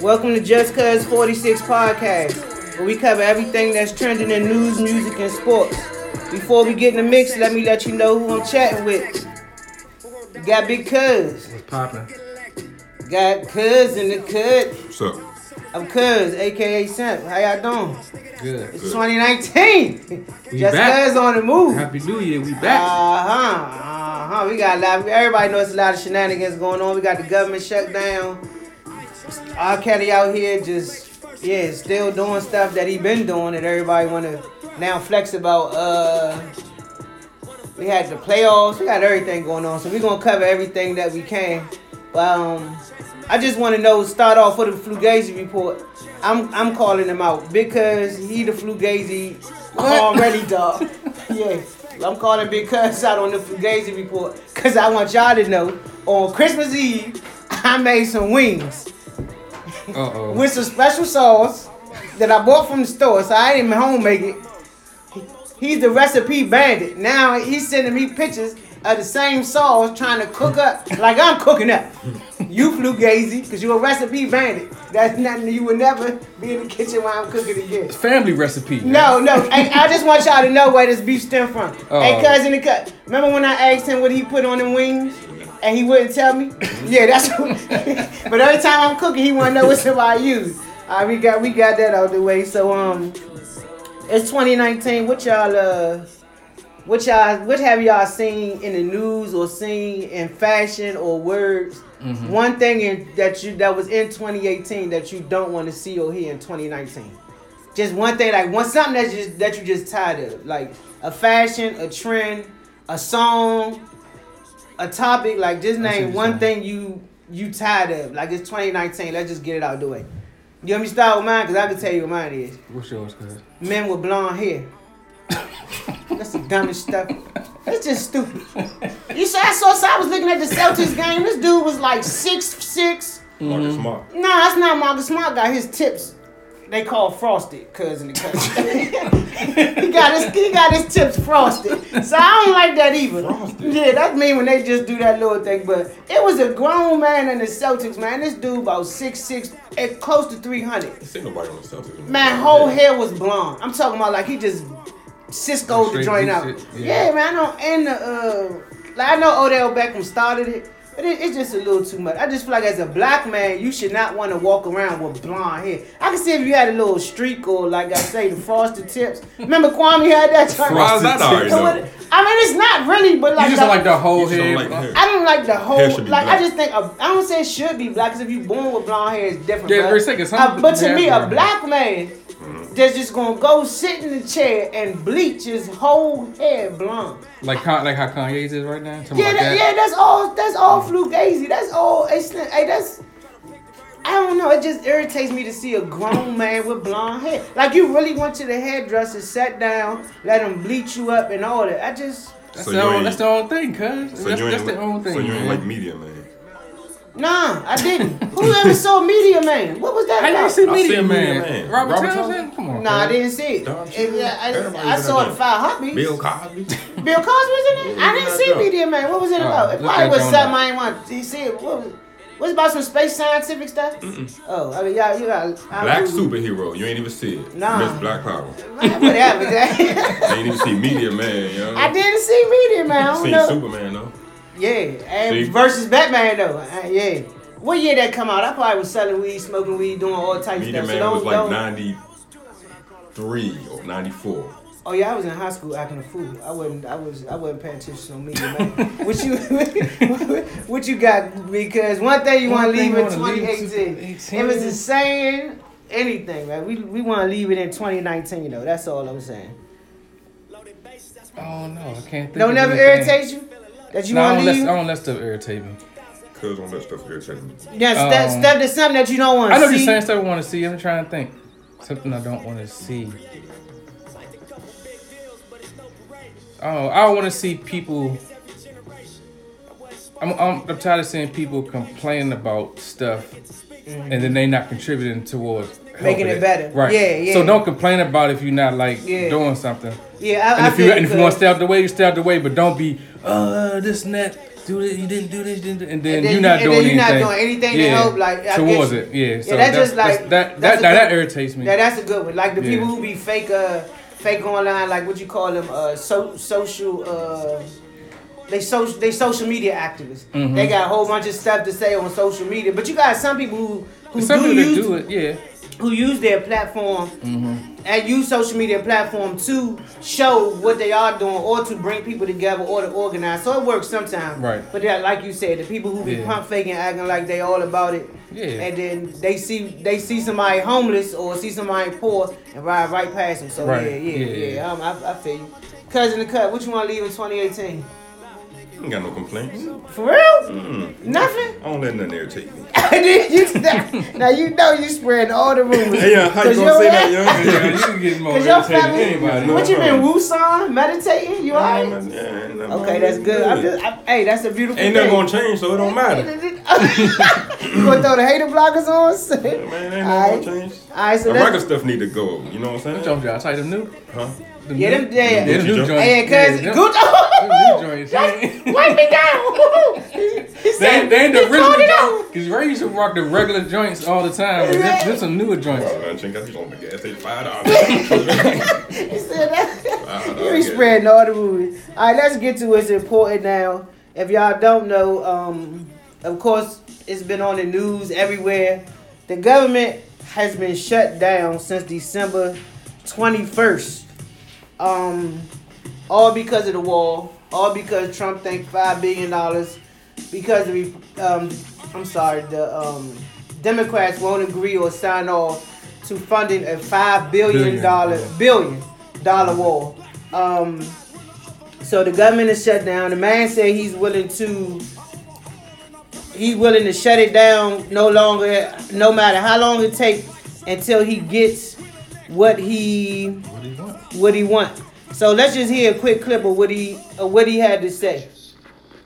Welcome to Just Cuz 46 Podcast, where we cover everything that's trending in news, music, and sports. Before we get in the mix, let me let you know who I'm chatting with. We got Big Cuz. What's poppin'? Got Cuz in the cut. What's up? I'm Cuz, aka Simp. How y'all doing? Good. It's 2019. We Just back. Cuz on the move. Happy New Year. We back. Uh huh. Uh huh. We got a lot. Everybody knows a lot of shenanigans going on. We got the government shut down. R. Kelly out here just yeah, still doing stuff that he been doing that everybody wanna now flex about. Uh, we had the playoffs. We got everything going on. So we gonna cover everything that we can. But um, I just want to know. Start off with the Fugazi report. I'm I'm calling him out because he the Fugazi already, dog. yeah, I'm calling Cuz out on the Fugazi report because I want y'all to know on Christmas Eve I made some wings Uh oh. with some special sauce that I bought from the store, so I didn't even home make it. He's the recipe bandit. Now he's sending me pictures of the same sauce trying to cook up like I'm cooking up. You flew gazy because you're a recipe bandit. That's nothing you would never be in the kitchen while I'm cooking again. Family recipe. No, no. I, I just want y'all to know where this beef stem from. Oh. Hey, cousin, the cut. Remember when I asked him what he put on the wings, and he wouldn't tell me? yeah, that's. But every time I'm cooking, he want to know what I use. All right, we got we got that out the way. So um, it's 2019. What y'all uh, what y'all what have y'all seen in the news or seen in fashion or words? One thing in, that you that was in 2018 that you don't want to see or hear in 2019. Just one thing, like one something that just that you just tired of, like a fashion, a trend, a song, a topic. Like just I see name one you're thing you you tired of. Like it's 2019. Let's just get it out of the way. You want me to start with mine? Cause I can tell you what mine is. What's yours, cuz? Men with blonde hair. That's the dumbest stuff. It's just stupid. You saw I saw so I was looking at the Celtics game. This dude was like six six. Marcus mm-hmm. Smart. No, that's not Marcus Smart. Got his tips. They call frosted, cousin. the cousin. he got his he got his tips frosted. So I don't like that either. Frosted? Yeah, that's mean when they just do that little thing. But it was a grown man in the Celtics, man. This dude about six six, at close to three hundred. Nobody on the Celtics. Man, whole hair was blonde. I'm talking about like he just Sisqo the joint out. Yeah. yeah. man. I know, and the uh, like I know Odell Beckham started it, it, it's just a little too much. I just feel like as a black man, you should not want to walk around with blonde hair. I can see if you had a little streak or like I say, the frosted tips. Remember Kwame had that. joint? Why is that alright So though? what- I mean, it's not really, but like You just the- don't like the whole You just don't like hair. I don't like the whole. Hair should be like I just think a, I don't say it should be black because if you born with blonde hair, it's different. Yeah, but, for a second, some uh, but to me, a blonde hair. black man Mm-hmm. that's just gonna go sit in the chair and bleach his whole head blonde. Like Con- like how Kanye's is right now. Something Yeah, like that, that. yeah, that's all. That's all mm-hmm. flugazi. That's all. It's, hey, that's. I don't know. It just irritates me to see a grown man with blonde hair. Like you really went to the hairdresser, sat down, let him bleach you up and all that. I just. That's, So the you only, ain't- that's the only thing, cuz. So that's that's the only thing. so you ain't man. like media, man. Nah, I didn't. Who ever saw Meteor Man? What was that I didn't see I Meteor Man. Meteor Man. Robert, Robert Townsend? Townsend? Come on. Nah, I didn't see it. It- Cheadle. I, I saw the joint. five hobbies. Bill Cosby. Bill Cosby was in it. I didn't see was in that Meteor Man. What was it about? It look probably at was Jonah. something I ain't want to see. It. What was, was it about some space scientific stuff? Oh, I mean, y'all, you got Black superhero. You ain't even see it. Nah. Miss Black Power. Whatever. that- You ain't even see Meteor Man, yo. I didn't see Meteor Man. I don't seen know. Superman though. Yeah, and See? versus Batman though. Uh, yeah. What year that come out? I probably was selling weed, smoking weed, doing all types of Media stuff. Man so was don't, like don't- 93 or 94. Oh yeah, I was in high school acting a fool. I wasn't. I was. I wasn't paying attention to no Meteor Man. what you? what you got? Because one thing you want to leave in you wanna leave 2018. to If it's a saying, anything, man. We we want to leave it in 2019 though. That's all I'm saying. Oh no, I can't think. Don't of never anything. irritate you. That you No, want don't, to let, leave. I don't let stuff irritate me. Cause on that stuff irritating me. Yeah, stuff, Um, stuff that's something that you don't want to see. I know see. you're saying stuff I want to see. I'm trying to think. Something I don't want to see. Oh, I don't want to see people. I'm, I'm, I'm tired of seeing people complain about stuff and then they not contributing towards Mm-hmm. Making helping it better. Right. Yeah, yeah. So don't complain about if you're not like Yeah. doing something. Yeah, I, And I if you feel and if you want to stay out the way, you stay out the way. But don't be uh, this and that. Do this, you didn't do this, you didn't do, and then, And then you're not you- and doing then you're anything. not doing anything to help, like, I towards it. Yeah, so that's that's, just like- that's, that that, a that, irritates me. Yeah, that's a good one. Like the Yeah. people who be fake, uh, fake online, like what you call them, uh, so, social, uh, they social, they social media activists. Mhm. They got a whole bunch of stuff to say on social media, but you got some people who who Some do people that use do it, yeah. who use their platform hmm and use social media platform to show what they are doing or to bring people together or to organize. So it works sometimes. Right. But yeah, like you said, the people who be Yeah. pump faking, acting like they all about it, Yeah. and then they see they see somebody homeless or see somebody poor and ride right past them. So Right. yeah, yeah, Yeah, yeah. yeah. Um, I, I feel you. Cousin the cut. What you want to leave in 2018? I ain't got no complaints. For real? Mm. Nothing. I don't let nothing irritate me. you, now you know you spreading all the rumors. Hey, yeah, how you 'Cause gonna say that, ass- young? Yeah, you can get more Cause irritated than anybody. what you been problem. Wusan meditating? You alright? Okay, that's good. I'm just, I, hey, that's a beautiful thing. Ain't nothing gonna change, so it don't matter. you gonna throw the hater blockers on? Man, ain't nothing gonna change. Alright, so The record stuff need to go. You know what I'm saying? y'all y'all tight them new? Huh? Them Yeah, them, yeah, Yeah, yeah. them new Gucci joints. Hey, cuz, Yeah, them- good. Them new joints. Wipe me down. he They, said, they ain't the he original it out. joints. Cause Ray used to rock the regular joints all the time. But this, this some newer joints. Oh, man, Chinka, you on the gas station five dollars. He said that. You be spreading all the movies. All right, let's get to what's important now. If y'all don't know, um, of course, it's been on the news everywhere. The government has been shut down since December 21st. Um, all because of the wall. All because Trump think five billion dollars. Because the um, I'm sorry, the um, Democrats won't agree or sign off to funding a five billion dollar billion dollar wall. Um, so the government is shut down. The man said he's willing to he's willing to shut it down no longer, no matter how long it takes until he gets what he What do you want? what he want. So let's just hear a quick clip of what he of what he had to say.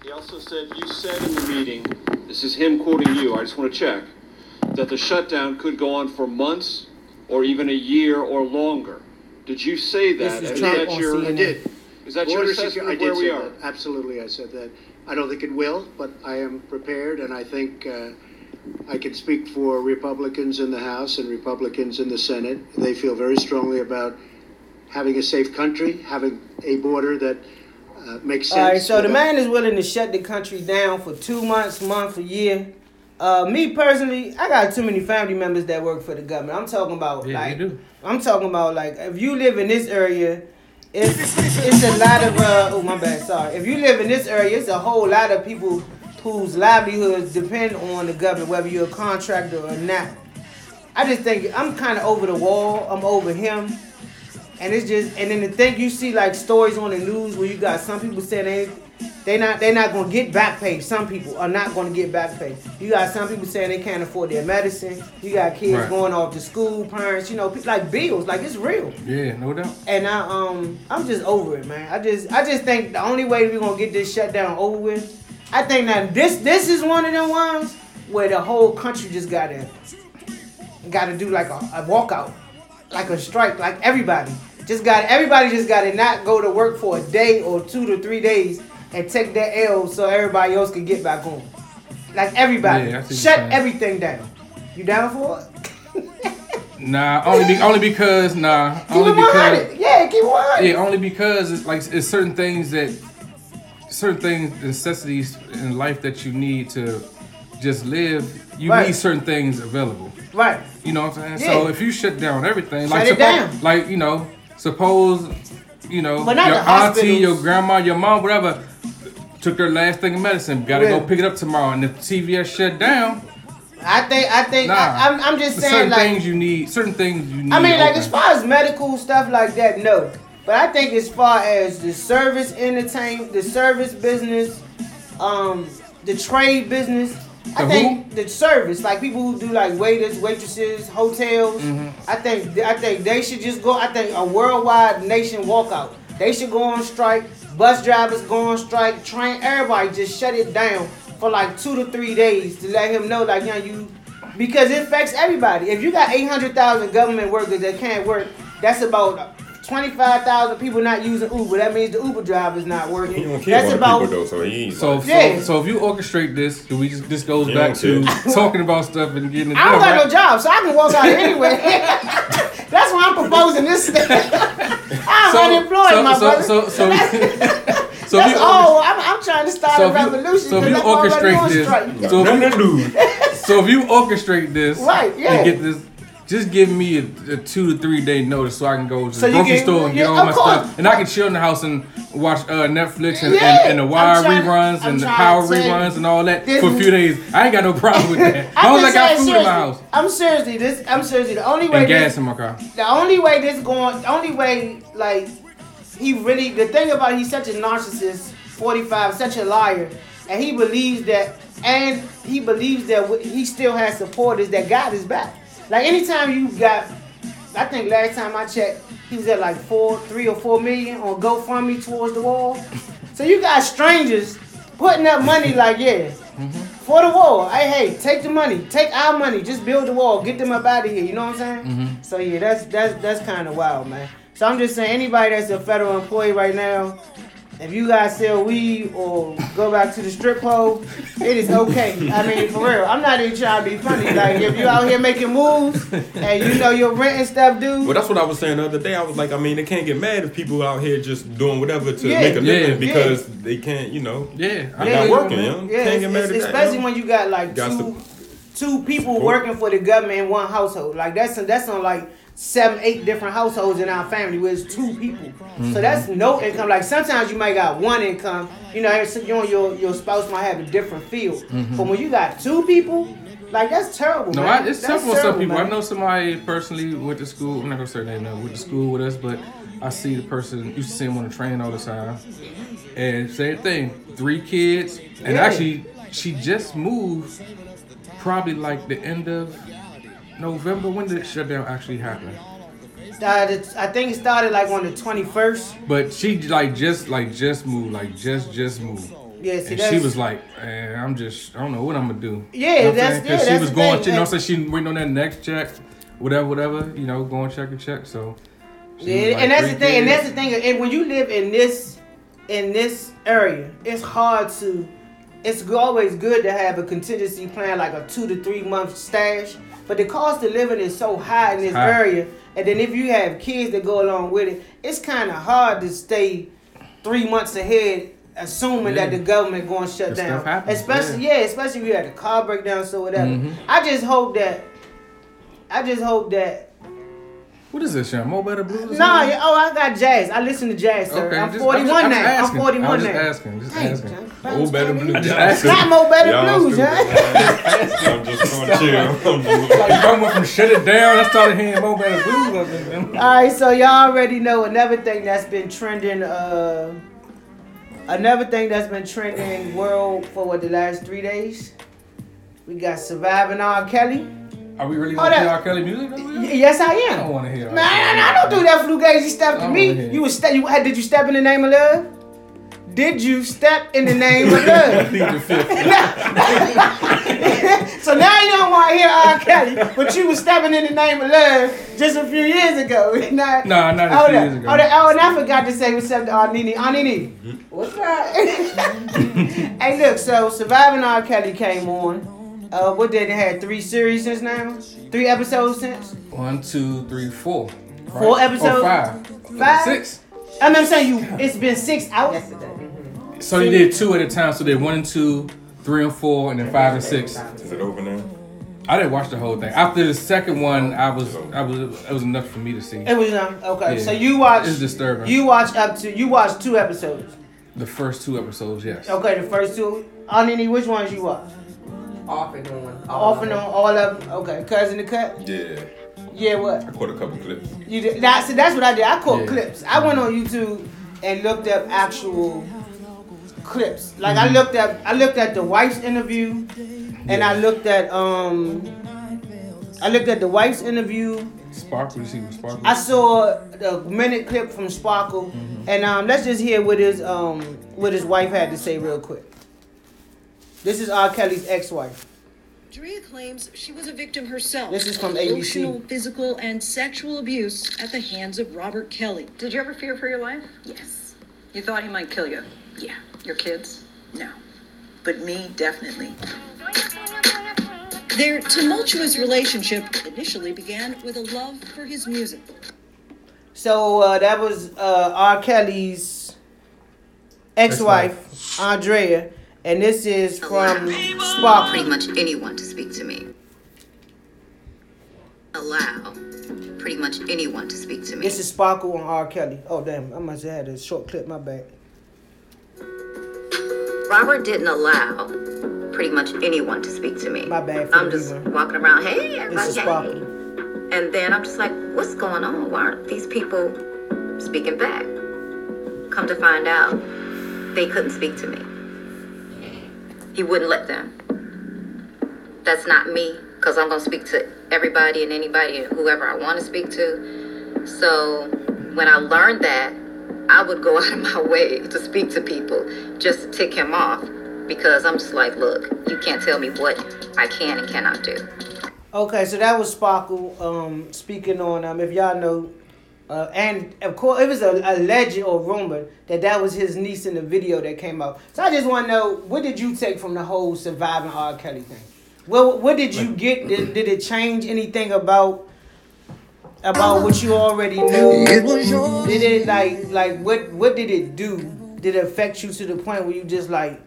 He also said, you said in the meeting, this is him quoting you, I just want to check, that the shutdown could go on for months or even a year or longer. Did you say that? This is Is Trump that on your, I did. is that your assessment I of did where say we are? that. Absolutely, I said that. I don't think it will, but I am prepared, and I think uh, I can speak for Republicans in the House and Republicans in the Senate. They feel very strongly about having a safe country, having a border that uh, makes sense. All right, so the without- man is willing to shut the country down for two months, month, a year. Uh, me personally, I got too many family members that work for the government. I'm talking about Yeah, like you do. I'm talking about like if you live in this area, it's it's a lot of uh oh my bad, sorry. If you live in this area, it's a whole lot of people whose livelihoods depend on the government, whether you're a contractor or not. I just think I'm kind of over the wall. I'm over him. And it's just, and then the thing you see like stories on the news where you got some people saying they, they not, they not gonna get back pay. Some people are not gonna get back pay. You got some people saying they can't afford their medicine. You got kids Right. going off to school, parents, you know, like bills, like it's real. Yeah, no doubt. And I, um, I'm just over it, man. I just, I just think the only way we're gonna get this shutdown over with, I think that this, this is one of them ones where the whole country just gotta, gotta do like a, a walkout, like a strike, like everybody just got, everybody just gotta not go to work for a day or two to three days and take their L so everybody else can get back on. Like everybody, Yeah, I see what you're shut everything down. You down for it? Nah, only be, only because nah, Keep only because 100. Yeah, keep it yeah, only because it's like it's certain things that certain things necessities in life that you need to just live. You Right. need certain things available. Right. You know what I'm saying? Yeah. So if you shut down everything, Shut like down. like you know, suppose you know your auntie, hospitals. your grandma, your mom, whatever, took their last thing of medicine. Got to go pick it up tomorrow, and if CVS shut down, I think I think nah. I, am I'm just There's saying certain like things you need. Certain things you need. I mean like as far as medical stuff like that, no. But I think as far as the service entertain the service business, um, the trade business, I think the service, like people who do like waiters, waitresses, hotels, Mm-hmm. I think I think they should just go. I think a worldwide nation walkout. They should go on strike. Bus drivers go on strike. Train everybody just shut it down for like two to three days to let him know like yeah you because it affects everybody. If you got eight hundred thousand government workers that can't work, that's about twenty-five thousand people not using Uber. That means the Uber driver is not working. He don't care That's about about people though, so he ain't. So, like, Yeah. so, so if you orchestrate this, do we just this goes Yeah, back to talking about stuff and getting it I don't done, got no job, so I can walk out anyway. That's why I'm proposing this. thing. I'm unemployed, my so, brother. so, so, so, so That's if you orchest- all. I'm, I'm trying to start so a if you- revolution. so if 'cause you that's all I do orchestrate this- so if you- to do. So if you orchestrate this, Right, yeah. and get this, just give me a, a two to three day notice so I can go to So the grocery store and get all my course. stuff, and I can chill in the house and watch uh, Netflix and, Yeah, and, and the Wire trying- reruns I'm and the Power reruns and all that this for a few days. I ain't got no problem with that. As long as I got food in my house I'm seriously this. I'm seriously the only way. and this, gas in my car. the only way this going. The only way like he really. The thing about he's such a narcissist. 45, such a liar, and he believes that, and he believes that he still has supporters that got his back. Like anytime you got, I think last time I checked, he was at like four, three or four million on GoFundMe towards the wall. So you got strangers putting up money like yeah. Mm-hmm. For the wall, hey, hey, take the money, take our money, just build the wall, get them up out of here. You know what I'm saying? Mm-hmm. So yeah, that's that's that's kind of wild, man. So I'm just saying, anybody that's a federal employee right now, if you guys sell weed or go back to the strip pole, it is okay. I mean, for real, I'm not even trying to be funny. Like if you out here making moves and you know your rent and stuff, dude. Well, that's what I was saying the other day. I was like, I mean, they can't get mad if people out here just doing whatever to Yeah. make a living Yeah. because they can't, you know. Yeah, I Yeah, mean, not working, yo. Yeah, Can't get mad it's- at that, especially yo. when you got like Got two, to- two people Support. working for the government in one household. Like that's that's on like seven, eight different households in our family where it's two people. So that's no income. Like sometimes you might got one income. You know, you and your your spouse might have a different field. Mm-hmm. But when you got two people, like that's terrible. No, man. I, it's That's tough for some people. man. I know somebody personally went to school. I'm not gonna say their name. Went to school with us, but I see the person used to see him on the train all the time. And same thing, three kids, and Yeah. actually she just moved. Probably like the end of November. When did the shutdown actually happen? The- I think it started like on the twenty first. But she like just like just moved, like just just moved. Yeah, see, And she was like, man, I'm just, I don't know what I'm gonna do. Yeah, You know that's- saying? 'Cause yeah, she that's was the going, thing, you know, so she waiting on that next check, whatever, whatever, you know, going check and check. So, Yeah, like and that's the thing. And that's the thing. And when you live in this in this area, it's hard to. It's always good to have a contingency plan, like a two to three month stash. But the cost of living is so high in this High. area, and then if you have kids that go along with it, it's kind of hard to stay three months ahead, assuming that the government going to shut down. especially yeah. yeah. especially if you had a car breakdown, so whatever. Mhm. I just hope that. I just hope that What is this, Sean? Mo Better Blues? or Nah, yeah, oh, I got jazz. I listen to jazz, sir. Okay, I'm just- 41 I'm just- I'm now. just I'm asking. 41 I'm just now. asking, just Dang, asking. John. Oh, better blue. I just Y'all Not more better Y'all blues, stupid, huh? I'm just gonna chill. I'm just Like, I went from shut it down. I started hearing Mo Better Blues. I think. All right, so y'all already know another thing that's been trending. Uh, another thing that's been trending world for what the last three days. We got surviving R. Kelly. Are we really oh, gonna hear. R. Kelly music? Y- here? yes, I am. I don't want to hear. R. Man, Kelly. I, I don't do that fugazi stuff I to me. You it. was step. You uh, did you step in the name of love? Did you step in the name of love? Plead the fifth. so now you don't want to hear R. Kelly, but you was stepping in the name of love just a few years ago. Nah, Nah, not a hold few up. years ago. Hold. Oh, and I forgot to say what's up to R. Nini. R. Nini. What's up? hey, look, so Surviving R. Kelly came on. Uh, what did it had three series since now? Three episodes since? One, two, three, four. Right? Four episodes? Or five. Five? Six. I mean, I'm saying you. It's been six out. So they did two at a time. So they one and two, three and four, and then five and six. Is it over now? I didn't watch the whole thing. After the second one, I was, I was, it was enough for me to see. It was um, okay. Yeah. So you watched. It's disturbing. You watched up to. You watched two episodes. The first two episodes, yes. Okay, the first two. Anini, which ones you watch? Off and on. Off and on, all of them. Okay, cousin the cut. Yeah. Yeah, what? I caught a couple clips. You did. That, see, that's what I did. I caught Yeah. clips. I went on YouTube and looked up actual clips. Like Mm-hmm. I looked at, I looked at the wife's interview, and I looked at um, I looked at the wife's interview. Sparkle, you see what Sparkle? I saw the minute clip from Sparkle, Mm-hmm. and um, let's just hear what his um, what his wife had to say real quick. This is R. Kelly's ex-wife. Drea claims she was a victim herself. This is from ABC. Emotional, physical, and sexual abuse at the hands of Robert Kelly. Did you ever fear for your life? Yes. You thought he might kill you? Yeah. Your kids? No. But me, definitely. Their tumultuous relationship initially began with a love for his music. So uh, that was uh, R. Kelly's ex-wife, Andrea, and this is uh, from Sparkle. Pretty much anyone to speak to me. Allow pretty much anyone to speak to me. This is Sparkle on R. Kelly. Oh damn, I must have had a short clip. My bad. Robert didn't allow pretty much anyone to speak to me. My bad for I'm just walking around, hey, This everybody, is hey. And then I'm just like, what's going on? Why aren't these people speaking back? Come to find out, they couldn't speak to me. He wouldn't let them. That's not me, because I'm going to speak to everybody and anybody and whoever I want to speak to. So when I learned that, I would go out of my way to speak to people just to tick him off because I'm just like, look, you can't tell me what I can and cannot do. Okay, so that was Sparkle um, speaking on um, if y'all know, uh, and of course it was a, a legend or rumor that that was his niece in the video that came out. So I just want to know what did you take from the whole surviving R. Kelly thing? Well, what did you get? Did, did it change anything about about what you already knew? Did it like like what what did it do? Did it affect you to the point where you just like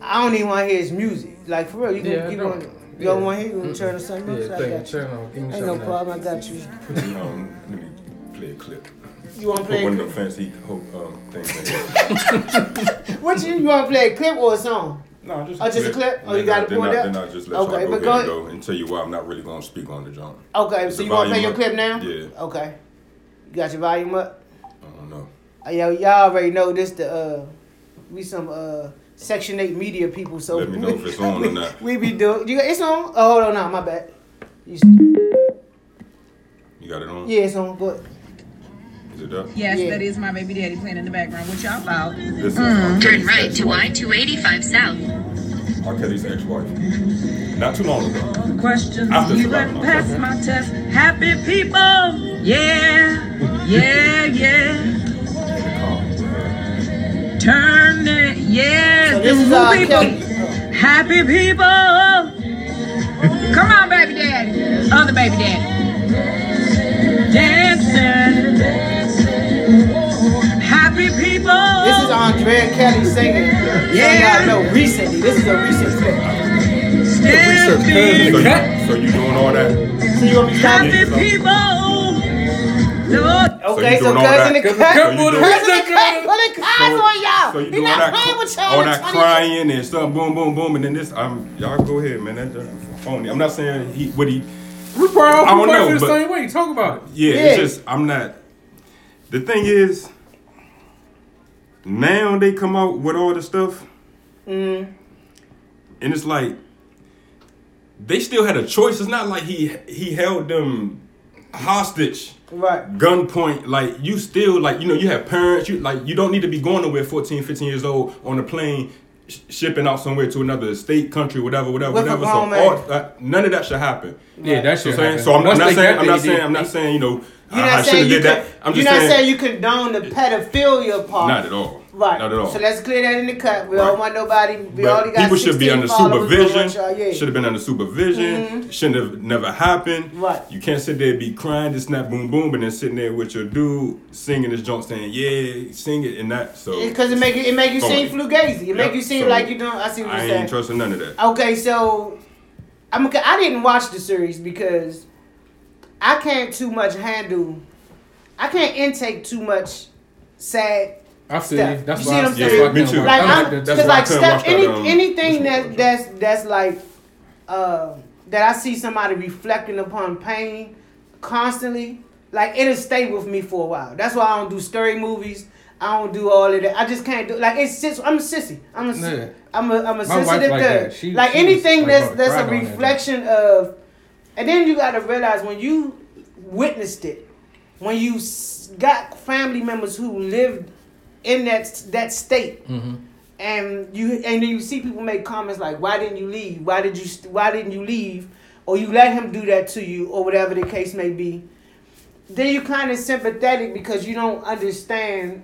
I don't even want to hear his music. Like for real, you Yeah, keep don't. on. You don't want to hear? You want to turn the sun Yeah, I thank got you. you. Turn on. Give me Ain't no something. problem. I got you. Um, let me play a clip. You want to play? one A of them clip? fancy hope um, things. What you, you want to play? A clip or a song? No, just Oh, just a clip? Oh, you got I- it then pulled I- up? Then I just let Okay, y'all go but ahead go and go and tell you why I'm not really gonna speak on the jump. Okay, so you want to play your clip now? Yeah. Okay. You got your volume up? I don't know. Uh, Yo, y'all already know this. The uh, we some uh Section Eight media people. So Let me know if it's on we, or not. We be doing. You it's on? Oh, hold on, now my bad. You, You got it on? yeah, it's on. But Is it up? Yes, Yeah. that is my baby daddy playing in the background, which y'all loud. This is Mm. R. Turn Kelly's right to ex-wife. I-285 South. R. Kelly's ex-wife. Not too long ago. Questions After you surviving and on pass my test. Happy people, yeah, yeah, yeah. In the car. Turn it, yeah. so this the is people. Kelly. Happy people. Come on, baby daddy. Other baby daddy. Dancing. Happy people. This is Andrea Kelly singing. So Yeah. y'all know recently. This is a recent clip. Standing. So you, so you doing all that? So you want me to stop? Happy people. Lord. Okay, you so doing all cousin the that? cut. So you doing- Cousin the cut. Put the cars on y'all. So you He doing all not that, playing with y'all. all in that 20 crying and stuff, boom, boom, boom, and then this, um, y'all go ahead, man. That, that's phony. I'm not saying he, what he, We proud. I don't we know, feel the but- same way. Talk about it. yeah, Yeah. it's just I'm not. The thing is, now they come out with all the stuff, Mm-hmm. and it's like they still had a choice. It's not like he he held them hostage. Right. gunpoint like you still like you know you have parents you like you don't need to be going nowhere 14 15 years old on a plane sh- shipping out somewhere to another state country whatever whatever With whatever. So all, uh, none of that should happen. Yeah, that so, should saying, happen. so I'm, I'm not saying I'm not saying I'm not saying you know You're I, not I saying shouldn't you did could, that I'm You're not saying, saying you condone the pedophilia part. not at all Right. not at all So let's clear that in the cut. We Right. don't want nobody. We but already got people should be 16 under followers, we don't supervision. yeah. Should have been under supervision. Mm-hmm. Shouldn't have never happened. Right. You can't sit there and be crying, just snap, boom, boom, and then sitting there with your dude singing this joint, saying, "Yeah, sing it," and that. So Because it make it, it make you seem flugazy. It make you seem so like you don't. I see what you're saying. I ain't trusting none of that. Okay, so I'm. I didn't watch the series because I can't too much handle. I can't intake too much sad I feel stuff. you. That's you why see I- what I'm yeah, saying? me too. Like I'm I'm, like that. because That's why like couldn't stuff, watch that, any, um, anything that that's that's like uh, that I see somebody reflecting upon pain constantly, like it'll stay with me for a while. That's why I don't do scary movies. I don't do all of that. I just can't do like it's sis- I'm a sissy. I'm a Yeah. am a I'm a My wife sensitive like thug. that. She- like she anything like, that's about to that's a on that reflection of, and then you got to realize when you witnessed it, when you got family members who lived in that that state, Mm-hmm. and you and then you see people make comments like, "Why didn't you leave? Why did you Why didn't you leave?" Or you let him do that to you, or whatever the case may be. Then you kind of sympathetic because you don't understand,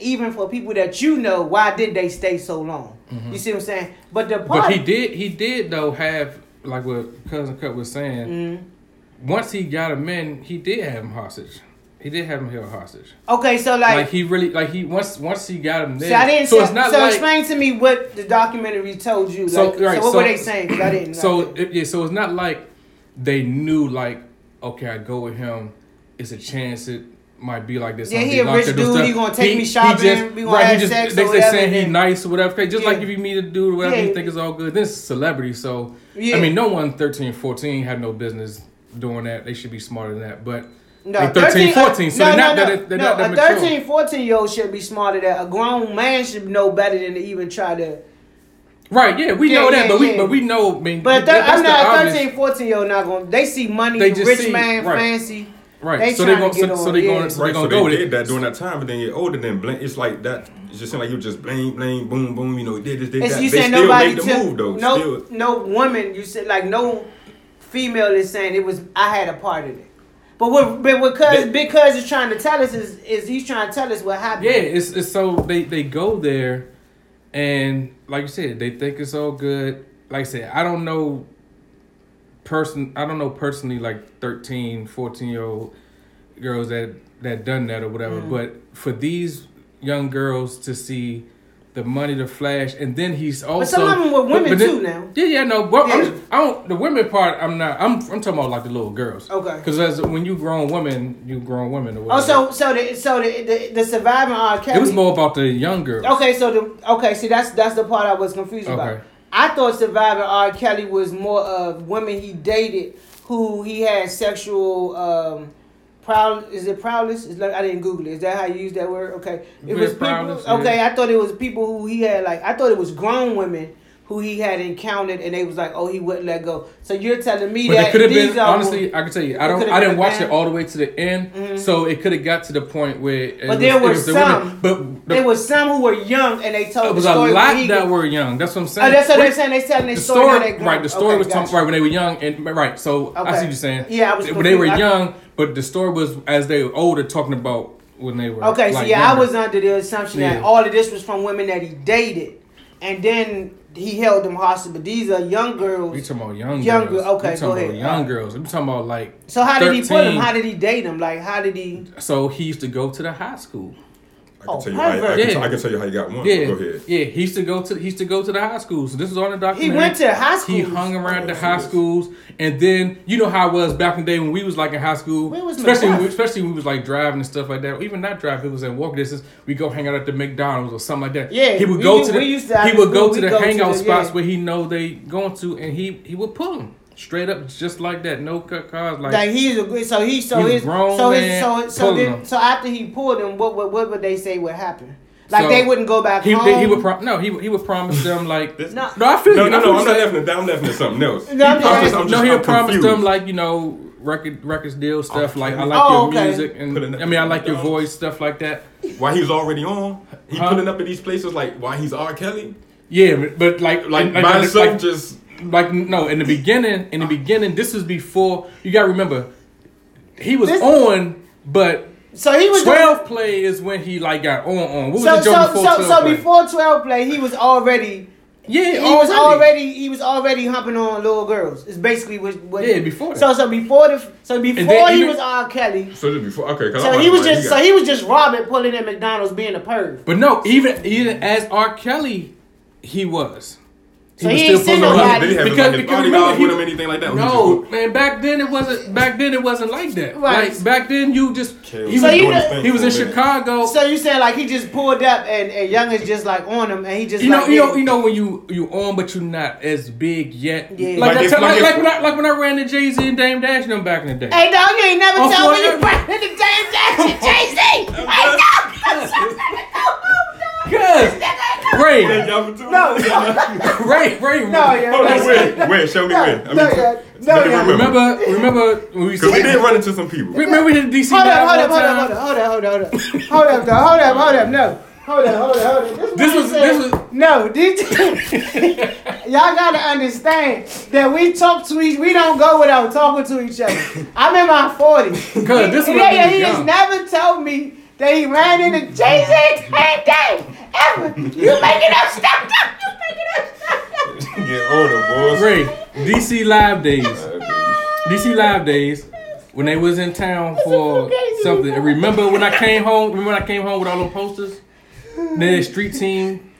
even for people that you know, why did they stay so long? You see what I'm saying? But the part, Mm-hmm. But he did. He did though have like what cousin Cut was saying. Mm-hmm. Once he got him in, he did have him hostage. He did have him held hostage. okay, so Like, like, he really like he once once he got him there. see, I didn't. so So, it's not so like explain to me what the documentary told you. So, Like, right, so what so- were they saying? I didn't. So it, yeah, so it's not like they knew like okay, I go with him. It's a chance it might be like this. Yeah, I'll he a rich dude, stuff. he gonna take me shopping, we gonna right, have just sex they or they whatever, saying he nice or whatever. Just like if you meet a dude or whatever, Yeah. you think it's all good. This is celebrity, so Yeah. I mean, no one 13, 14 had no business doing that. They should be smarter than that. But No, they 13, uh, 14, so no, they're no, not no, that they're no, not that a 13, 14 year old should be smarter than a grown man should know better than to even try to. Right? Yeah, we Yeah, know that, yeah, but we but we know. I mean, But a that- thir- I'm not a obvious- 13, 14 year old not going. to They see money, They just rich see- man, right. fancy. Right. They so they trying going to get so, so on, they yeah. going so they Right, so gonna they go with did it. that during that time, but then you're older, then blame. It's like that. It just seemed like you just blame, blame, boom, boom. You know, did this, did that. you they still nobody made the took move though. no Still, no woman. You said like no female is saying it was I had a part in it. But what but what cuz big cuz is trying to tell us is is he's trying to tell us what happened. Yeah, it's, it's so they they go there, and like you said, they think it's all good. Like I said, I don't know person. I don't know personally like 13, 14 year old girls that that done that or whatever. Mm. But for these young girls to see the money, the flash, and then he's also. But some of them were women but then- too now. Yeah, yeah, no. But Yeah. just- I don't. The women part, I'm not. I'm. I'm talking about like the little girls. Okay. Because as when you grown women, you grown women or Oh, so so the so the the, the surviving R. Kelly. it was more about the young girls. Okay, so the okay, see that's that's the part I was confused about. Okay. I thought surviving R. Kelly was more of women he dated who he had sexual um proud is it prowess? Is like I didn't Google it. Is that how you use that word? Okay. It was people okay, I thought it was people who he had like I thought it was grown women who he had encountered and they was like, Oh, he wouldn't let go. So you're telling me But that it could have been honestly. I can tell you, I don't. I didn't watch man. it all the way to the end, Mhm. so it could have got to the point where. It But was- there were the some. women- but the, there was some who were young and they told it was the a story lot when he- that were young. That's what I'm saying. Oh, that's what they're saying. They telling their the story. story, now they grown. right? The story Okay, was talking gotcha. right when they were young, and right. So I see what you're saying. Yeah, I was when they were. I- young, but the story was as they were older, talking about when they were. Okay, so like, yeah, I was under the assumption that all of this was from women that he dated, and then he held them hostage. But these are young oh, girls. We talking about young, Young girls. okay, we talking go about ahead. young girls. We talking about like. So how did he put them? How did he date them? Like how did he? So he used to go to the high school. I can Oh, tell you, how, I, pervert. can, Yeah. I can tell you how you got one. Yeah, Go ahead. yeah. He used to go to he used to go to the high schools. So this is on the He went to high He hung around oh, the high schools, and then you know how it was back in the day when we was like in high school, Where was especially when we, especially when we was like driving and stuff like that. Or even not driving, it was in walk distance. We go hang out at the McDonald's or something like that. Yeah, he would we go to the to- he after would go to the go to hangout the- spots yeah. where he know they going to, and he he would pull them straight up just like that, no cut cars like. Like he's a good. So he so He was his grown so his so so then so after he pulled them, what what what would they say would happen? Like So, they wouldn't go back he, home. they- he would pro- no he would- he would promise them like This- No. no I feel no, you. No, no, I'm not saying. laughing at that. I'm laughing at something else. No, I'm I'm just- just, no, he would promise them like you know record records deal stuff. Oh, like I like Oh, your okay. music, and I mean I like your voice, stuff like that. Why he was already on? He Huh? pulling up at these places like why he's R. Kelly? Yeah, but, but like Like, like, by like, himself, like, just like no in the beginning. In the beginning, this was before. You gotta remember, he was This- on, but so he was doing- twelve play is when he like got on on. What was So the joke so before so, twelve so play? before twelve play, he was already. yeah, he was already he was already humping on little girls. It's basically what, what Yeah, before that. So so before the so before then he even- was R. Kelly. so just before. Okay, 'cause So he was like, just got- so he was just Robert pulling in McDonald's being a perv. But no, even even as R. Kelly, he was. So he ain't seen pulling nobody- Did he have Because- like his because bodyguards remember, he- with him, anything like that? No, man. Back then it wasn't. Back then it wasn't like that. Right. Like back then you just. Kill. He So was, you doing his know- he was in a. Chicago. So you said like he just pulled up and, and Young is just like on him and he just you know, like you know, you know when you you on, but you're not as big yet. Yeah. Like Like that like, like like, when I, like when I ran to Jay Z and Dame Dash and them back in the day. Hey dog, you ain't never Oh, told me you for- brought in the James Jackson, Jay Z. Hey Cause Ray, Thank y'all for tuning No, Ray, Ray. no, yeah. Hold on, wait, wait, show me No, where. I mean, no, yeah. No, yeah. Remember, remember when we Because we did run into some people. remember we did DC Hold that up, hold one up, hold time? up, hold up, hold up, hold up, hold up, hold up, though, hold up, hold up, no. hold on, hold on, hold on. This, This was- this was- no. This, y'all gotta understand that we talk to each. We don't go without talking to each other. I'm in my forties. Cause this he, was he, he has never told me that he ran into Jay Z same day ever. You making up stuff? You making up stuff? Get older, boys. Ray, DC Live Days. DC Live Days. When they was in town for something. And remember when I came home? Remember when I came home with all them posters? Their street team.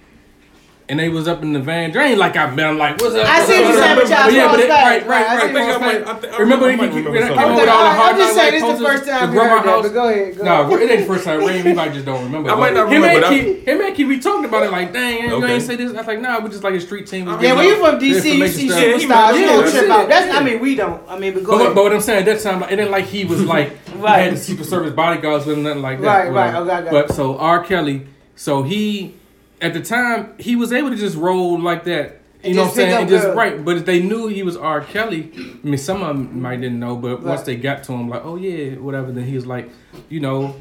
And they was up in the van. They ain't like I met them like, what's up? I see what you're saying, but y'all yeah, but it, back. right, right, Right, I right. see what right, you're right. saying. I- I- Remember I when might you remember when I something. came home Okay, with all the I'm just saying Life this is the first time The you heard grandma that, house. but go ahead, go Nah, it ain't the first time. Ray, we might just don't remember. I might not him remember, and but I- Keith, him and Keith, we talked about it like, dang, you ain't say this. I was like, nah, we just like a street team. Yeah, giving when you from DC, you information see stuff. Yeah, superstars. You don't trip out. That's. I mean, we don't. I mean, but go But, ahead. but what I'm saying, at that time, it ain't like he was like, Right. had the Secret Service bodyguards with him, nothing like that. Right, right, okay, I got But so R. Kelly, so he, at the time, he was able to just roll like that. You And know what I'm saying? And just right, but if they knew he was R. Kelly, I mean, some of them might didn't know, but once they got to him, like, oh yeah, whatever, then he was like, you know,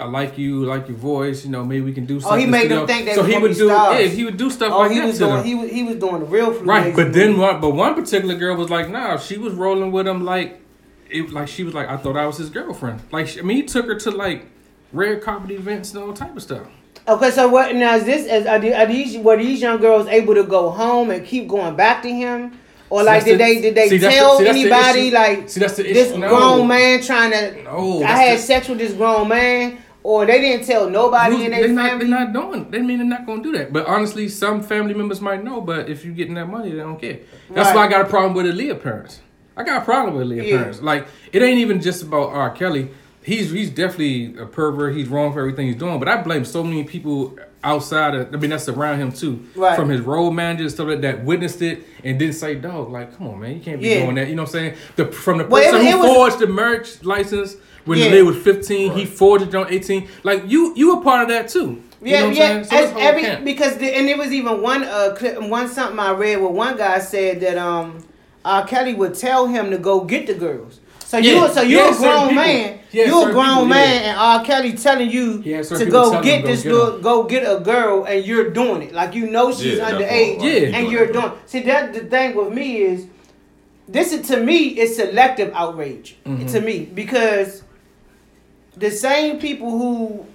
I like you, I like your voice, you know, maybe we can do something. Oh, he made them think they so he would do, stars. yeah, he would do stuff Oh, like he that was doing he was he was doing the real flu. Right, but then one, but one particular girl was like, nah, she was rolling with him like, it like she was like, I thought I was his girlfriend. Like, I mean, he took her to like rare carpet events and all type of stuff. Okay, so what now is this? Is, are, the- are these were these young girls able to go home and keep going back to him, or like that's did the- they did they see, that's the- tell see, that's the anybody like See, that's the this issue. No. grown man trying to No, I had sex with this grown man, or they didn't tell nobody Who's- in They're their not, family? they're not doing. They mean they're not gonna do that. But honestly, some family members might know. But if you're getting that money, they don't care. That's Right. why I got a problem with Aaliyah parents. I got a problem with Aaliyah Yeah. parents. Like it ain't even just about R. Kelly. He's he's definitely a pervert. He's wrong for everything he's doing. But I blame so many people outside of. I mean, that's around him too. Right. From his road managers, stuff like that, witnessed it and didn't say, "Dog, like, come on, man, you can't be Yeah. doing that." You know what I'm saying? The from the Well, it person was- it who was- forged the merch license when Yeah. they was 15, he forged it on 18. Like you, you were part of that too. You Yeah, know what I'm yeah. saying? So as it's whole every camp. because the, and there was even one uh clip, one something I read where one guy said that um R. Kelly would tell him to go get the girls. So Yeah. you so you're had a grown man. He You're a grown people, man, yeah. and R. Kelly telling you He to go get him, go this get little, go get a girl, and you're doing it. Like you know she's Yeah, underage, what- Yeah. and you're doing. See that the thing with me is, this is to me is selective outrage Mm-hmm. to me because the same people who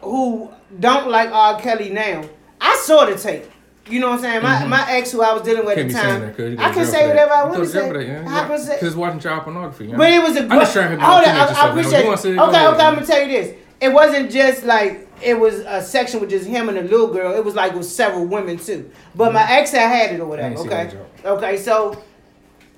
who don't like R. Kelly now, I saw the tape. You know what I'm saying? My my ex who I was dealing with Mm-hmm. At the saying that 'cause you time, go I can say whatever that. I want to say. that, yeah. I can say- Because it's watching child pornography. Yeah. but it was a. I'm just trying to hold on, I, I appreciate. It. wanna Okay, ahead. okay, I'm gonna tell you this. It wasn't just like it was a section with just him and a little girl. It was like with several women too. But my ex had had it or whatever. Okay, okay. So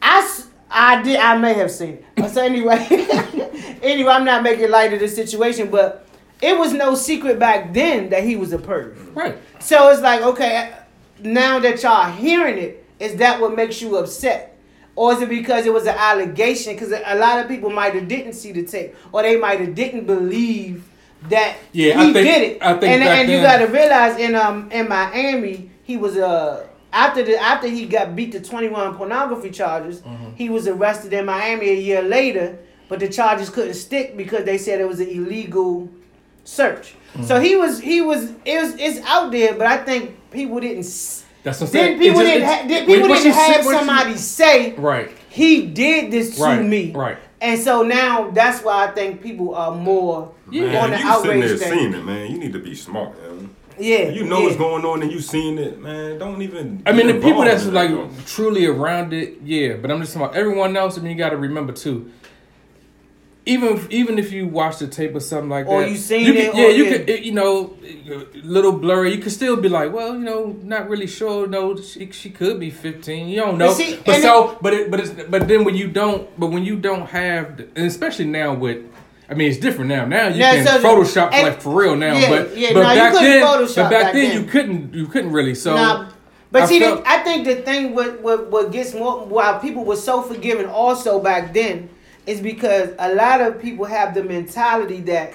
I, I did. I may have seen it. So anyway, anyway, I'm not making light of the situation, but it was no secret back then that he was a perv. Right. So it's like, okay, now that y'all hearing it, is that what makes you upset? Or is it because it was an allegation? Because a lot of people might have didn't see the tape, or they might have didn't believe that Yeah, he think- did it. I think and and you got to realize in um in Miami, he was uh after the after he got beat to twenty one pornography charges, Mm-hmm. he was arrested in Miami a year later, but the charges couldn't stick because they said it was an illegal search. Mm-hmm. So he was he was it was it's out there, but I think people didn't. That's what I'm Then saying. people just- didn't it- ha- did, people didn't you see- have you- somebody say Right. he did this to Right, me. right. And so now that's why I think people are more Man, on the you sitting there thing. seeing it, man. You need to be smart, man. Yeah, You know yeah. what's going on and you seeing it, man. Don't even. I mean, the people that's like that, truly around it, yeah. But I'm just talking about everyone else. I mean, you got to remember too. Even if, even if you watch the tape or something like Or that, or you seen can- it, yeah, you yeah. could, it- you know, little blurry. You could still be like, well, you know, not really sure. No, she, she could be 15. You don't know. But see, but so, but it, but it's, but then when you don't, but when you don't have, and especially now with. I mean, it's different now. Now you Yeah, can so Photoshop and- like for real now, Yeah, but yeah, but no, back then, Photoshop but back, back then, then. you couldn't, you couldn't really. So, Nah, but I see, felt- the, I think the thing what, what what gets more why people were so forgiving also back then is because a lot of people have the mentality that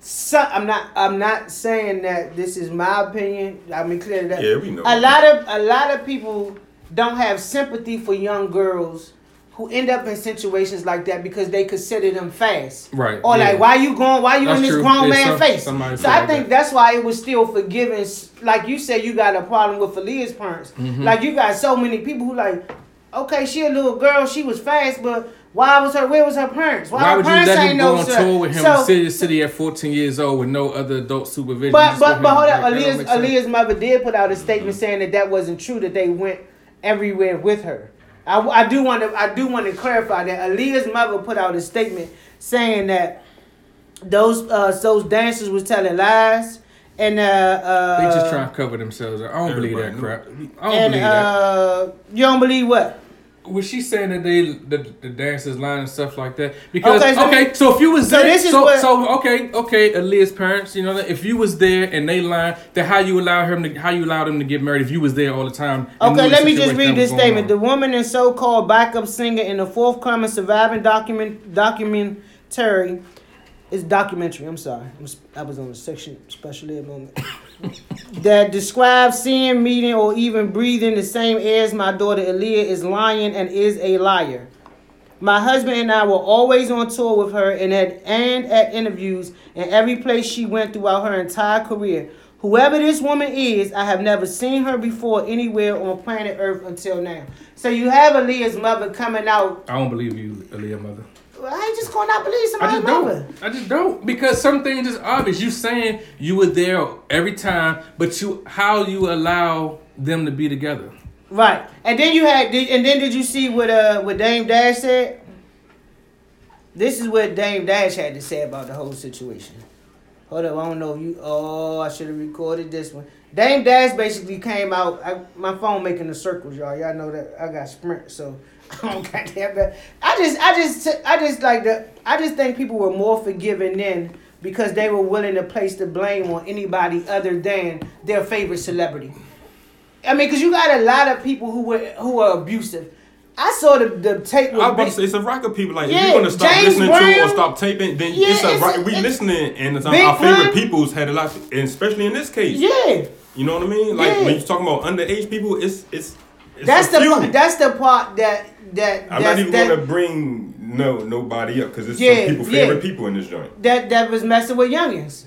some, I'm not I'm not saying that this is my opinion. I mean clear that Yeah, we know. a lot of a lot of people don't have sympathy for young girls who end up in situations like that because they consider them fast. Right, Or yeah. like, why you going? Why you That's in this true. grown Yeah, man some- face? So I like think that. that's why it was still forgiven. Like you said, you got a problem with Aaliyah's parents. Mhm. Like you got so many people who like, okay, she a little girl, she was fast, but why was her? Where was her parents? Why her would you parents let ain't him no go on sir? tour with him So- city to city at 14 years old with no other adult supervision? but Just but let but him- hold that up, don't Aaliyah's, make sense. Aaliyah's mother did put out a statement saying that that wasn't true. That they went everywhere with her. I, I do want to I do want to clarify that Aaliyah's mother put out a statement saying that those uh those dancers was telling lies and uh, uh They just trying to cover themselves. I don't believe that crap. I don't and believe that. uh you don't believe what? Was she saying that they the, the dancers lying and stuff like that? Because Okay, okay, so- so, if you was so there, this is so, what- so okay, okay, Aaliyah's parents, you know, that if you was there and they lying, then how you allow him to how you allow them to get married if you was there all the time? Okay, let me just read this statement. on? The woman and so-called backup singer in the forthcoming surviving document documentary is documentary. I'm sorry, I was on a section special ed moment that describes seeing, meeting, or even breathing the same air as my daughter Aaliyah is lying and is a liar. My husband and I were always on tour with her and at and at interviews in every place she went throughout her entire career. Whoever this woman is, I have never seen her before anywhere on planet Earth until now. So you have Aaliyah's mother coming out. I don't believe you, Aaliyah mother. I just gonna not believe I somebody's just don't. I just don't because some things is obvious. You saying you were there every time, but you how you allow them to be together? Right. And then you had and then did you see what uh what Dame Dash said? This is what Dame Dash had to say about the whole situation. Hold up, I don't know if you oh I should have recorded this one. Dame Dash basically came out I, my phone making the circles, y'all. Y'all know that I got sprint, so I don't but I just I just I just like the I just think people were more forgiving then because they were willing to place the blame on anybody other than their favorite celebrity. I mean, because you got a lot of people who were who are abusive. I saw the the tape. With I was to say it's a rack of people. Like Yeah, if you're gonna stop James listening to or Brown. stop taping, then Yeah, it's a it's a- We it's- listening, and Big our favorite Pun. peoples had a lot, and especially in this case. Yeah. You know what I mean? Like Yeah. when you're talking about underage people, it's it's. That's the part, that's the part that that I'm not even that, gonna bring no nobody up because it's Yeah, some people yeah. favorite people in this joint. that that was messing with youngins.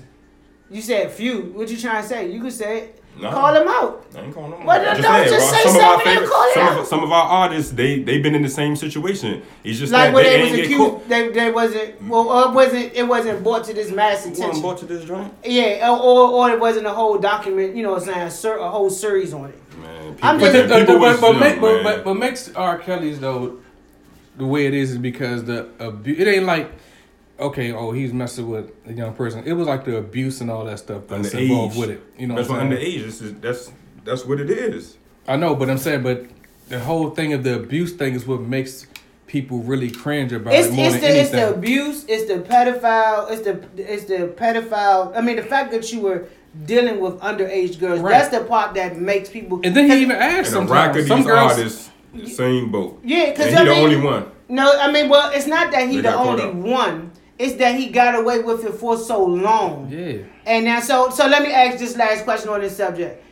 You said few. What you trying to say? You could say it. Call them out. I ain't calling them Well, out. don't just say some of our and favorite, call it some out. of, some of our artists, they they've been in the same situation. It's just Like that when they, they, was accused, caught. they, they wasn't well, it wasn't it wasn't brought to this mass Wasn't attention. brought to this joint. Yeah, or, or or it wasn't a whole document. You know, what I'm saying a, ser- a whole series on it. Man, I'm just- the, the, people but, was but, but, but, but makes R. Kelly's though the way it is is because the abu- it ain't like okay oh he's messing with a young person it was like the abuse and all that stuff that's involved Underage. with it you know that's what what I'm saying? underage. This is that's that's what it is. I know but I'm saying but the whole thing of the abuse thing is what makes people really cringe about It's, it more it's than the it's the abuse, it's the pedophile, it's the it's the pedophile. I mean, the fact that you were dealing with underage girls. Right. That's the part that makes people. and then he even asked And a rack sometimes of some these girls artists, the same boat. Yeah, because and he the only one. No, I mean, well, it's not that he They the only one. It's that he got away with it for so long. yeah And now, so so let me ask this last question on this subject.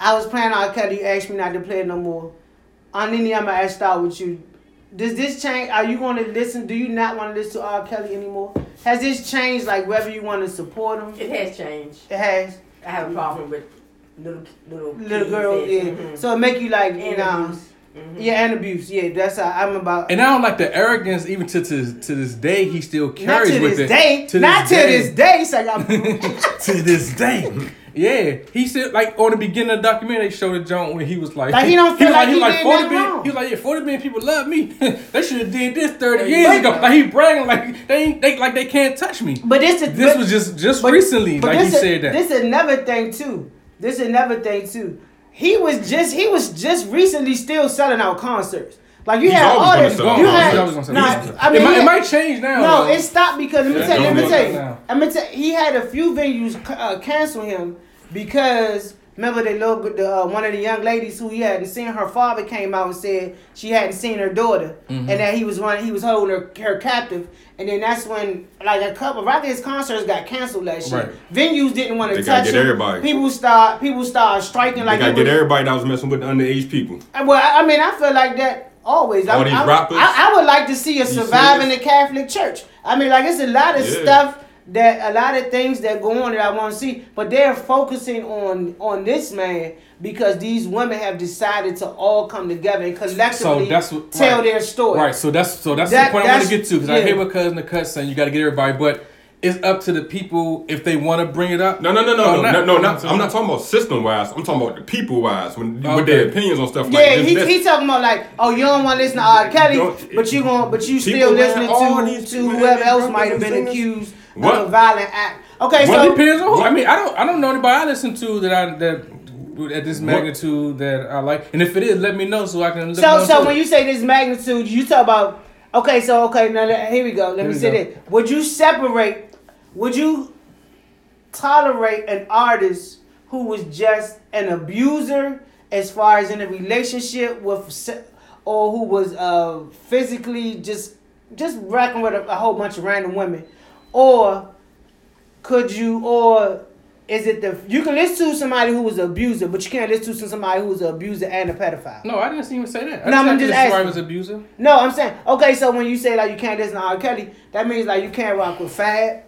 I was playing R. Kelly. You asked me not to play it no more. On any, I'm gonna ask start with you. Does this change? Are you going to listen? Do you not want to listen to R. Kelly anymore? Has this changed? Like whether you want to support him? It has changed. It has. I have a problem with little little Little kids girl, that- yeah. mhm. So it make you like, And nah. abuse. Yeah, and abuse. Yeah, that's how I'm about. and I don't like the arrogance even to to, to this day he still not carries to with this it day. To not this to day. this day. So y'all. to this day. Yeah, he said like on the beginning of the documentary they showed a joint when he was like, Like, he don't feel was like he was did forty nothing million. wrong. He was like, yeah, forty million people love me. they should have did this thirty years But- ago. Like he bragging like they ain't they like they can't touch me. But this is This but- was just just but- recently, but like he this is- said that. This is another thing too. This is another thing too. He was just he was just recently still selling out concerts. Like you He's had always gonna artists. sell out You concerts. had, He's always gonna sell nah. I mean, it, might, he it might change now. No, though. it stopped because let me Yeah, tell you. Let me tell you. Let me tell He had a few venues uh, cancel him because remember the little the uh, one of the young ladies who he hadn't seen. Her father came out and said she hadn't seen her daughter, Mm-hmm. and that he was running. He was holding her her captive. And then that's when, like a couple, right his concerts got canceled last year. Right. Venues didn't want to touch get him. everybody. People start, people start striking They like gotta get was- everybody that was messing with the underage people. well, I I mean, I feel like that. always. All I'm- these I'm- rappers? I, I would like to see a surviving the? Catholic Church. I mean, like it's a lot of Yeah. stuff that a lot of things that go on that I want to see, but they're focusing on on this man because these women have decided to all come together and So that's what, tell right. their story. Right. So that's so that's That- the point I want to get to because I yeah. hear what cousin the cut saying you got to get everybody, but it's up to the people if they want to bring it up. No, no, no, or no, no, not. no, no, not, I'm not talking about system wise. I'm talking about the people wise, when with their opinions on stuff Yeah, like this. he, this. he talking about like, oh, you don't want to listen to R. Kelly, but you going but you still listening to to whoever else might have been accused What? of a violent act. Okay, Well, so it depends on who. I mean, I don't I don't know anybody I listen to that I that at this magnitude that I like, and if it is, let me know so I can. Look So, so when it. you say this magnitude, you talk about. Okay, so okay, now let- here we go. Let Here me say go. this: Would you separate? Would you tolerate an artist who was just an abuser, as far as in a relationship with, or who was uh physically just just racking with a, a whole bunch of random women, or could you or is it the you can listen to somebody who was an abuser, but you can't listen to somebody who was an abuser and a pedophile. no, I didn't even say that. I No, I'm just asking. was abuser. No, I'm saying okay. So when you say like you can't listen to R. Kelly, that means like you can't rock with Fab.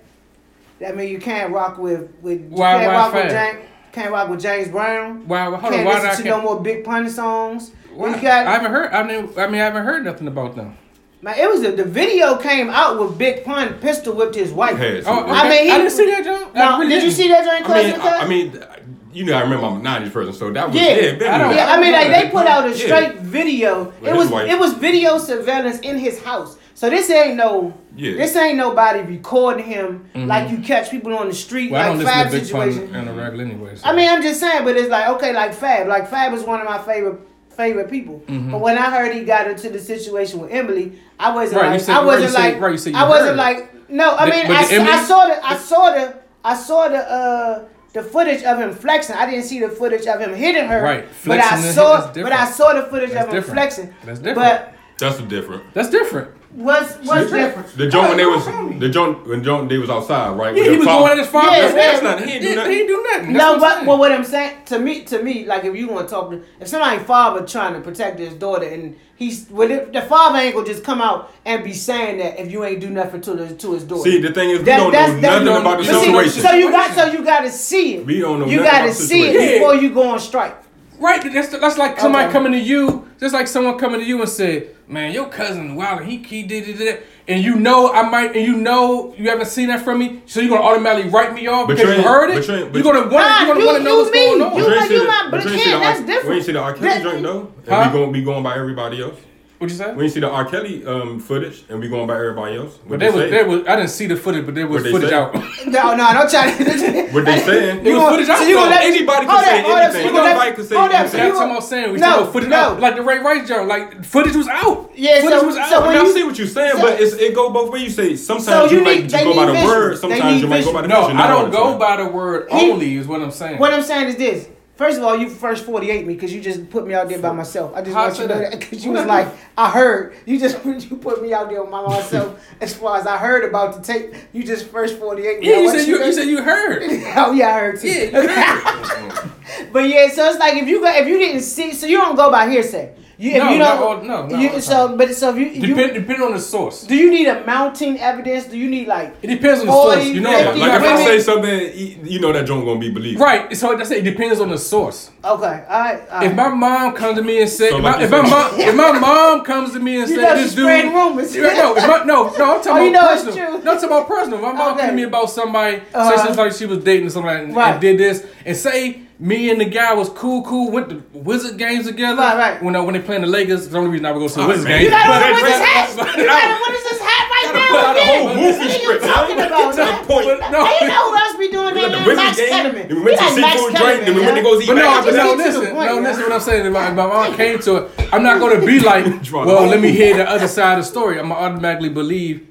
That means you can't rock with with you Why- can't why rock with Fab? James. Can't rock with James Brown. Why? Hold on. can't Why did I listen to no more Big Pun songs. Why? Got I haven't heard. I mean, I mean, I haven't heard nothing about them. Man. It was a, the video came out with Big Pun pistol whipped his wife. Hey, Oh, okay. I mean, he- I didn't see that, John. No, really did you see that joint? I mean, I, I mean, you know, I remember I'm a '90s person, so that was Yeah. yeah. I don't- Yeah, I mean, like they put out a Yeah. straight video. With It was wife. it was video surveillance in his house. So this ain't no Yeah. this ain't nobody recording him like you catch people on the street Mm-hmm. Well, I don't like listen Fab to Big situation. Pun in a regular anyway. So. I mean, I'm just saying, but it's like okay, like Fab, like Fab is one of my favorite favorite people. Mm-hmm. But when I heard he got into the situation with Emily, I wasn't Right, like said- I wasn't you said- like right, said I wasn't like no. I mean, but I, the Emily- I saw the I saw the I saw the uh the footage of him flexing. I didn't see the footage of him hitting her. Right, but I saw but I saw the footage That's of him different. flexing. That's different. But That's a different. That's different. What's what's different? The joint when they was the joint when joint they was outside, right? Yeah, he was father. going at his father. Yeah, That's, that's yeah. not. He ain't do nothing. He ain't do nothing. That's No, what I'm but saying. well, what I'm saying to me, to me, like if you want to talk to, if somebody father trying to protect his daughter, and he's, well, if the father ain't gonna just come out and be saying that if you ain't do nothing to the to his daughter. See, the thing is, we That- don't that's- know that's- nothing about the But see, situation. So you got, so you got to see it. We don't know You nothing got to about the see it before you go on strike. Right, that's that's like somebody Okay. coming to you, just like someone coming to you and say, "Man, your cousin, wow, he he did it, did it," and you know I might, and you know you haven't seen that from me, so you're gonna automatically write me off But because you you heard it. but you ain't- but You're gonna want, Nah, you're gonna want to know you what's me. going on. You- But like, see the- my- but but you ain't kid, the that's R- different. We ain't see the R. Kelly joint though, and Huh? we gonna be going by everybody else. What'd you say? We ain't see the R. Kelly um, footage, and we going by everybody else. What But there was say? there was I didn't see the footage, but there was footage say? out. No, no, don't try to. What they saying? It was gonna- footage out so you gonna let- Anybody can say up, anything. so you let- Anybody can say hold anything. so That's you what I'm saying. We No, talking about footage no. out, like the Ray Rice joint. Like footage was out. Yeah, footage so- was out. so I when mean, I you- see what you're saying, so- but it's, it go both ways. You say sometimes So you, you might need- just they go by the word. visual. They Sometimes you might go by the no. I don't go by the word only. Is what I'm saying. What I'm saying is this. First of all, you first 48 me because you just put me out there by myself. I just How want you to know that because you was like, I heard. You just you put me out there by myself as far as I heard about the tape. You just first 48 me. yeah, you said you, to- you said you heard. Oh yeah, I heard too. Yeah, you heard. but yeah, so it's like if you go, if you didn't see, so you don't go by hearsay. You, No, you not don't, all- no, you, the so but so if you, you depending on the source. do you need a mounting evidence? Do you need like It depends on the source. You know, Yeah, like if women? I say something, you know that joint gonna be believed. right. So I say it depends on the source. okay, all right. All right. If my mom comes to me and says, So if, like my, if my mom, if my mom comes to me and You says this dude, spreading rumors. Yeah, no, if my, no, no, I'm talking Oh, about you know personal. true. No, I'm talking about personal. If My mom Okay. came to me about somebody, Uh-huh. say something like she was dating somebody and, Right. and did this, and say me and the guy was cool, cool, went to Wizard games together. Right, right. When I, when they playing the Lakers, the only reason I would go to the Oh, Wizards man. You gotta What But- hat? You gotta, what is this hat right Gotta now? put out a whole movie What are you script, talking man. about, Get to the point. But no, Hey, you know who else be doing We that? got the? Wizard Max game, then we went to like Max seafood drink, then we went to Kellerman, go eat But no, but no, Get to the listen, no, listen. What I'm saying, if my, mom came to it, I'm not going to be like, well, let me hear the other side of the story. I'm gonna automatically believe,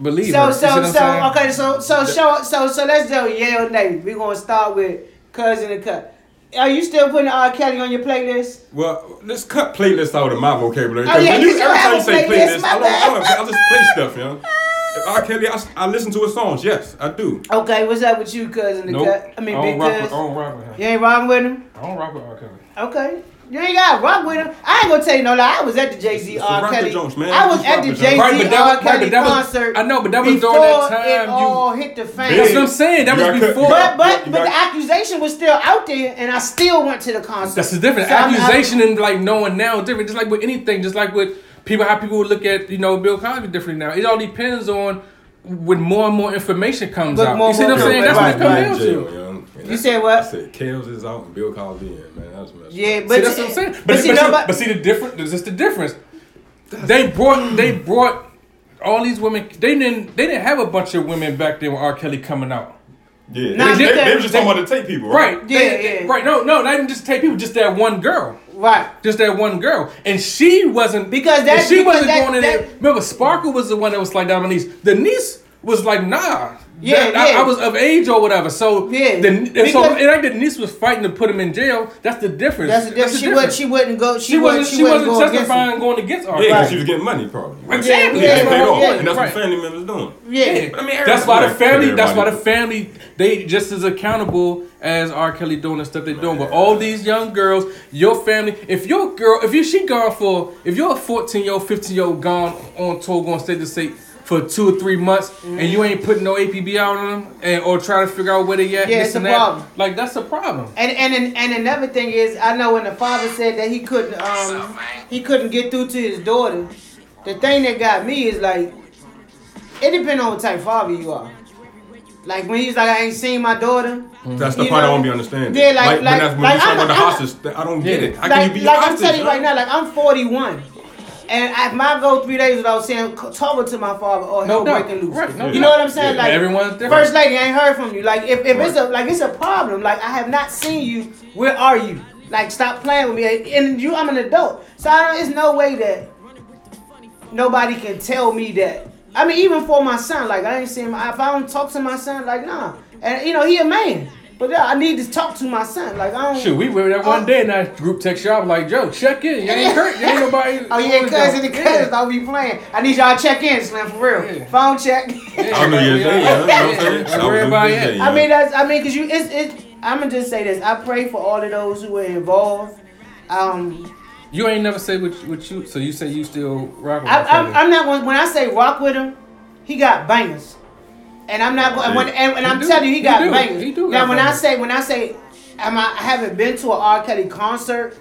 believe. So her. So so saying? okay so so show so so let's do yeah or nay. We're gonna start with cousin and cut. Are you still putting R. Kelly on your playlist? Well, let's cut playlists out of my vocabulary. Oh, 'cause yeah, you, you every time you say playlist, playlist, I don't. I, don't, I just play stuff, you know. R. Kelly, I, I listen to his songs. Yes, I do. Okay, what's up with you, cousin and Nope. cut? I mean, I big don't rock with, I cuz. don't rock with him. You ain't rocking with him? I don't rock with R. Kelly. Okay. You ain't got rock with him. I ain't gonna tell you no lie. I was at the Jay Z R rock Kelly. Jones, man. I was Just at the the Jay Jones. Right, Z R was- right, Kelly but was- concert. I know, but that was before during that time It you- all hit the fan. That's what I'm saying. That You was before. But but You but the accusation was still out there, and I still went to the concert. That's the difference. So Accusation and like knowing now is different. Just like with anything, just like with people, how people would look at you know Bill Cosby differently now. It all depends on when more and more information comes But out. more- you see what I'm saying? That's right, what it comes right. down to. Young. You said what? I said Kales is out and Bill Cosby in, man. That's messed Yeah, up. but see, that's what I'm saying. But, But, but, see, see, nobody, but see the difference. This is the difference. They brought they brought all these women. They didn't they didn't have a bunch of women back then with R. Kelly coming out. Yeah, Nah, they, they, because- they were just talking about the tape people, right? Right. Yeah, They- yeah. Right. No, no, not even just take people, just that one girl. right? Just that one girl. And she wasn't Because that- she because wasn't that- going in that- there. Remember, Sparkle was the one that was like down on niece. The niece was like, nah. Yeah, That- I, yeah. I was of age or whatever. So Yeah. the, and so Because- it ain't that the niece was fighting to put him in jail. That's the difference. That's the difference. She would she wouldn't go. She, She wasn't. wasn't. She, She wasn't, wasn't going against testifying him. going against R. Yeah, because she was getting money, probably. Exactly. Yeah, Yeah, they paid off, yeah, and that's right. what family members doing. Yeah. But I mean, That's why the family. That's why the family. They just as accountable as R. Kelly doing the stuff they're doing. But all these young girls, your family. If your girl, if you she gone for, if you're a 14 year old, 15 year old gone on tour, going state to state for two or three months, and you ain't putting no APB out on them, and or trying to figure out where they at. Yeah, this it's a that, problem. Like that's a problem. And and and another thing is, I know when the father said that he couldn't um he couldn't get through to his daughter. The thing that got me is like, it depends on what type of father you are. Like when he's like, I ain't seen my daughter. That's the You part I know? don't be understanding. Yeah, like- when, like- that's, when like, you talk I'm- about the I'm- hostage, I don't get Yeah. it. How can like, you be like a I'm telling you right now, like I'm 41. And if my go three days without saying talking to my father or No hell doubt. breaking loose. Right, no you doubt. know what I'm saying? Yeah. Like Everyone's different. First lady I ain't heard from you. Like if, if it's a like it's a problem. Like I have not seen you. Where are you? Like stop playing with me. And you, I'm an adult, so I don't, it's no way that nobody can tell me that. I mean, even for my son, like I ain't seen. My, if I don't talk to my son, like nah. And you know he a man, but yeah, I need to talk to my son. Like I don't. Shoot, we were there one day and that group text y'all like, Joe, check in. You ain't hurt. You ain't nobody. Oh yeah, cousin and cousins, I'll be playing. I need y'all to check in, Slim, for real. Yeah. Phone check. I know you're there, yeah. You know what I'm saying? Yeah. I Where was everybody there, at? yeah. I mean, that's I mean, cause you, it's it. I'm gonna just say this. I pray for all of those who were involved. Um, You ain't never said what, what you. So you say you still rock with I, R. Kelly. I'm, I'm not going. When I say rock with him, he got bangers, and I'm not going. When, and, and I'm do. telling you, he He got do. bangers. He do now, when I say when I say, am I, I haven't been to an R. Kelly concert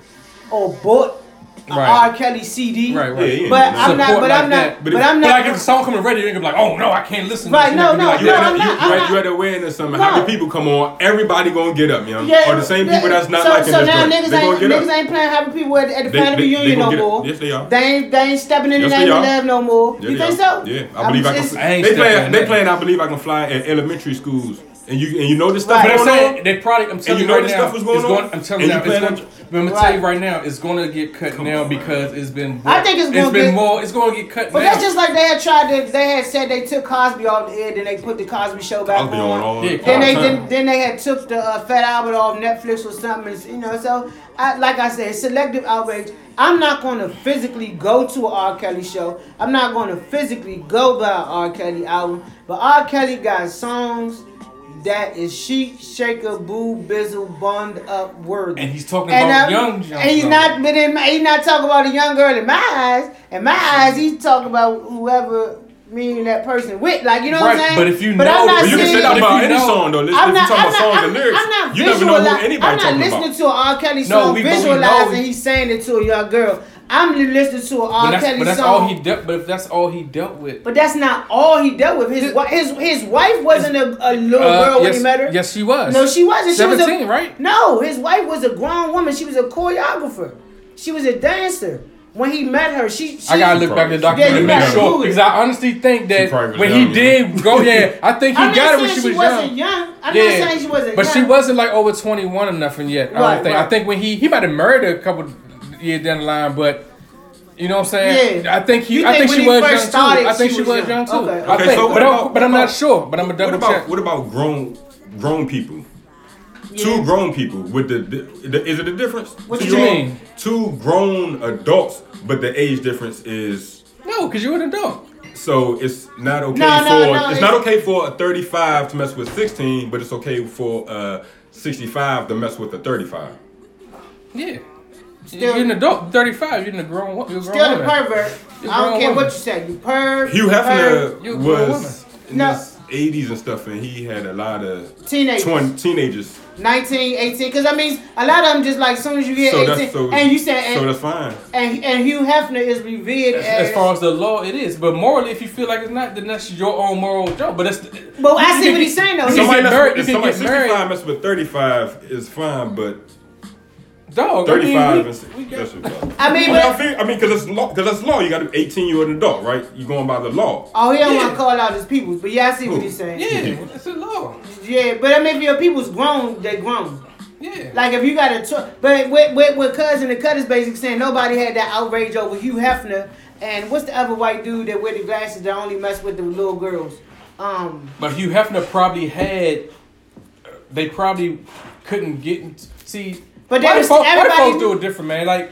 or an Right. R. Kelly CD. Right, right. Yeah, yeah. But I'm not. But like I'm not. But But, if- I'm not. But not. like if the song coming ready, you're gonna be like, oh no, I can't listen. Right, to this. no, You're You no, like, at, I'm a, not- you, I'm you, at, not- you at a wedding or something. No. How many people come on? Everybody gonna get up, young. Yeah, or the same yeah. people that's not so, liking so this now niggas They ain't get niggas ain't playing having people at, at the They- family they- they reunion gonna no more. Yes, they are. They ain't they ain't stepping in the they name of love no more. You think so? Yeah, I believe I can. They stepping playing. They that. playing. I believe I can fly at elementary schools, and you and you know this stuff Right. But I'm going saying on. they probably. I'm telling you you, know right this now. stuff was going it's on? going, I'm telling you And now. It's going, but I'm gonna tell you Right. right now, it's gonna get cut now because it's been. I think it's it's gonna been get- more. It's gonna get cut But now. that's just like they had tried to. They had said they took Cosby off the air, then they put the Cosby Show back I'll be on on. all. Yeah, Then they all then, then they had took the uh, Fat Albert off Netflix or something. it's- You know, so I, like I said, selective outrage. I'm not going to physically go to an R. Kelly show. I'm not going to physically go buy an R. Kelly album. But R. Kelly got songs that is chic, shaker, boo, bizzle, bond up, worthy. and he's talking And, about young. young and he's girls. not, but in, he's not talking about a young girl in my eyes. In my eyes, he's talking about whoever me and that person with. Like you know what I'm Right, saying? but if you but know- I'm not But you can saying, say that about any know- song though. Listen, I'm if not, you talking I'm about not, songs I'm, and lyrics, I'm not you never know who visuali- anybody I'm not talking listening about. to an R. Kelly No, song we- but we visualizing know- he's saying it to a young girl. I'm listening to an But R. that's, Kelly but that's song. all he dealt. But if that's all he dealt with. but that's not all he dealt with. His wi- his his wife wasn't a, a little Uh, girl when yes, he met her. yes, she was. No, she wasn't. She was Seventeen, a, right? No, his wife was a grown woman. She was a choreographer. She was a dancer. When he met her, she. she I gotta look back at the Probably. documentary Yeah, to you make gotta sure it. because I honestly think that probably was when young, he did go, yeah, I think he I'm got it when saying she was wasn't young. young. I'm yeah, not saying she wasn't but young. she wasn't like over twenty one or nothing yet. I don't think. I think when he he might have married her a couple years down the line, but. You know what I'm saying? Yeah. I think he. You I think think she was young started, too. I think she she was was young. young too. Okay, I think, so but, what I'm, but I'm not sure. But I'm a What double about check. what about grown grown people? Yeah. Two grown people with the, the is it a difference? What to you all? mean? Two grown adults, but the age difference is No, because you're an adult. so it's not okay No, for no, no, it's, it's- not okay for a 35 to mess with 16, but it's okay for a 65 to mess with a 35. Yeah. Still- you're an adult. Thirty five. You're in a grown. wo- You're a grown Still the woman. pervert. You're a I don't grown care woman. what you say. You perv. Hugh perv. Hefner You a was in No. his 80s and stuff, and he had a lot of Teenagers. 20 teenagers. 19, 18. Because I mean, a lot of them just like as soon as you get So 18. that's so. and you said, so and, that's fine. and, and Hugh Hefner is revered As, as. as far as the law, it is. But morally, if you feel like it's not, then that's your own moral joke. But that's. The, but I see can what he's saying though. you He's- can Somebody get mess married. with, You if somebody get 65 married. mess with 35 is fine, but Dog. I mean, 35 we- is we got- that's what I mean, I mean, I but, feel, I mean, because it's law, because that's law. You got to be 18, you're an adult, right? You're going by the law. oh, he don't Yeah. want to call out his peoples. But yeah, I see what Who? he's saying. Yeah, it's a law. Yeah, but I mean, if your people's grown, they grown. Yeah. Like if you got a, tw- but with with, with cousin, the cut is basically saying nobody had that outrage over Hugh Hefner and what's the other white dude that wear the glasses that only mess with the little girls. Um, But Hugh Hefner probably had. They probably couldn't get. See, But they white, was- folk, white everybody folks do it different, man. Like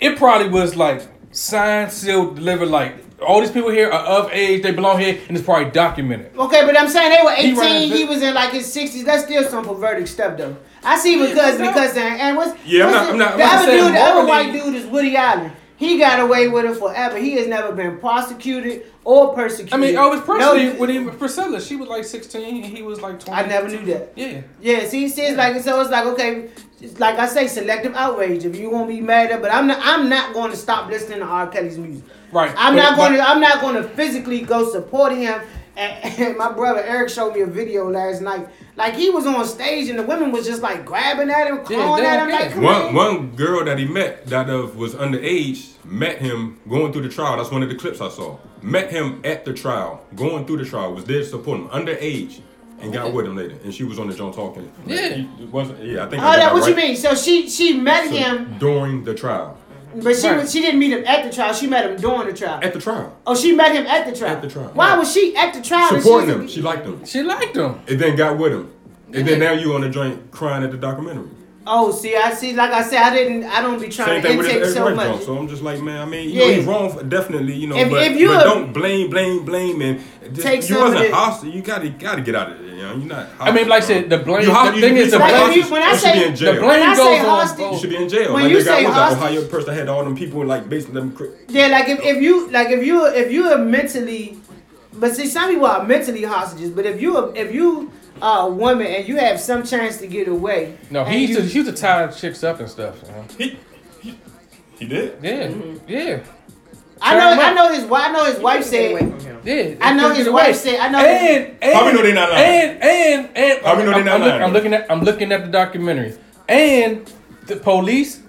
it probably was like signed, sealed, delivered. Like all these people here are of age, they belong here, and it's probably documented. okay, but I'm saying they were 18. ran a He, was in like his 60s. That's still some perverted stuff though. I see because cousin no. because and what's Yeah, I'm not- the, I'm not- I'm the not other saying dude, the other white dude is Woody Allen. He got away with it forever. He has never been prosecuted or persecuted. I mean, oh, I was No, personally with him, Priscilla. She was like 16, and he was like 20. I never knew that. Yeah. Yeah, see, see, it's like so. It's like okay, it's like I say, selective outrage. If you won't be mad at, but I'm not. I'm not going to stop listening to R. Kelly's music. Right. I'm But- not going to. I'm not going to physically go support him. And, and my brother Eric showed me a video last night. Like he was on stage and the women was just like grabbing at him, Yeah, clawing they at don't him. Like, come One on. one girl that he met that of was underage met him going through the trial. That's one of the clips I saw. Met him at the trial, going through the trial, was there to support him, underage, and got with him later. And she was on the joint talking. Like, Yeah. he- it wasn't, yeah, I think. Oh, I got that what you mean? So she she met So, him, during the trial. but she Right. she didn't meet him at the trial. She met him during the trial. At the trial, Oh, she met him at the trial. At the trial. Why Right. was she at the trial? supporting she him. She liked him, She liked him. and then got with him. And then now you on the joint crying at the documentary. Oh, see, I see. Like I said, I didn't. I don't be trying thing to with intake so much. joint. So I'm just like, man, I mean, you Yeah. know, he's wrong, for, definitely, you know, If- but, if you but don't blame, blame, blame, and just, Take you wasn't it. hostile. You gotta, gotta get out of there. You know, you're not. Hostile, I mean, like I said, the blame- You the you thing should is the hostage. blame- you- when I You should say- be in jail. The When blame I goes say on You should be in jail. When like you they got say what that hostage- Ohio person had all them people like basically them. cri- Yeah, like if, if you like if you if you are mentally, but see some people are mentally hostages. But if you if you are a woman and you have some chance to get away, No, he used you- to, he used to tie chicks up and stuff. You know? He, he, he did. Yeah, yeah, I know I know his wife. I know his wife said. yeah. I know his wife get said. I know. And, and How we know they not lying? And and and How we know they I'm, not I'm, lying? I'm looking at I'm looking at the documentary, and the police,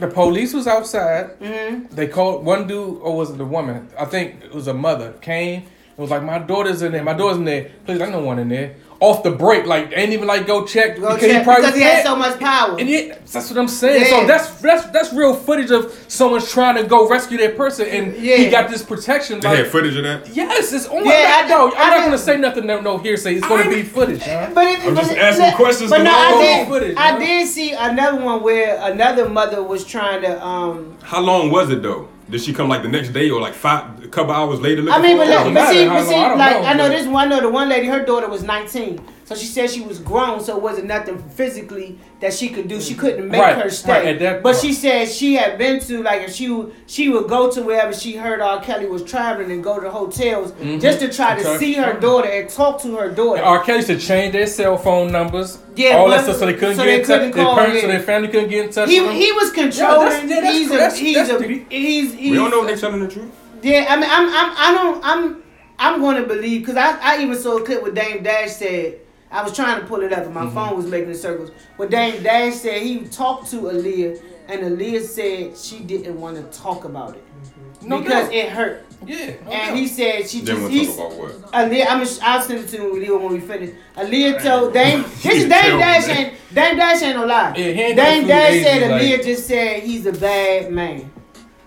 the police was outside. Mm-hmm. They called one dude, or was it the woman? I think it was a mother. Came. It was like my daughter's in there. My daughter's in there. Please, I know one in there. Off the break, like ain't even like go check Go because check, he probably because he had can't. so much power. And yeah, that's what I'm saying. Yeah. So that's that's that's real footage of someone's trying to go rescue that person, and Yeah. he got this protection. They Like, had footage of that. yes, it's on Yeah, yeah, I no, know- I'm I not know- gonna say nothing. No, no hearsay. It's gonna be footage. But it, I'm but just it- asking look, questions But no, I did. Footage, I huh? did see another one where another mother was trying to. um How long was it though? Did she come like the next day or like five, a couple hours later? I mean, but, her? but see, but see, I like know, I know this one. I know the one lady. Her daughter was 19, so she said she was grown, so it wasn't nothing physically that she could do. She couldn't make Right, her stay. at that but she said she had been to like if she she would go to wherever she heard R. Kelly was traveling and go to hotels just to try to Mm-hmm. Okay. see her daughter and talk to her daughter. And R. Kelly used to change their cell phone numbers. Yeah, all that stuff, so they couldn't so get they in couldn't Their call, parents, so their family couldn't get in touch. he he was Yeah, controlling. that's- yeah, that's- he's a that's- he's that's a he's he's we don't know if they're telling the truth. Yeah, I mean, I'm, I'm, I don't, I'm, I'm going to believe because I, I even saw a clip where Dame Dash said I was trying to pull it up, and my mm-hmm. phone was making circles. But Dame Dash said he talked to Aaliyah, and Aaliyah said she didn't want to talk about it mm-hmm. No because doubt. it hurt. Yeah, no and doubt. he said she Then just we'll talk about what. Aaliyah, I'm, I'll send it to you when we, finish. Aaliyah told Dame, this is You Dame Dash man. ain't Dame Dash ain't no lie. Yeah, he ain't Dame no Dash said agent, Aaliyah like- just said he's a bad man.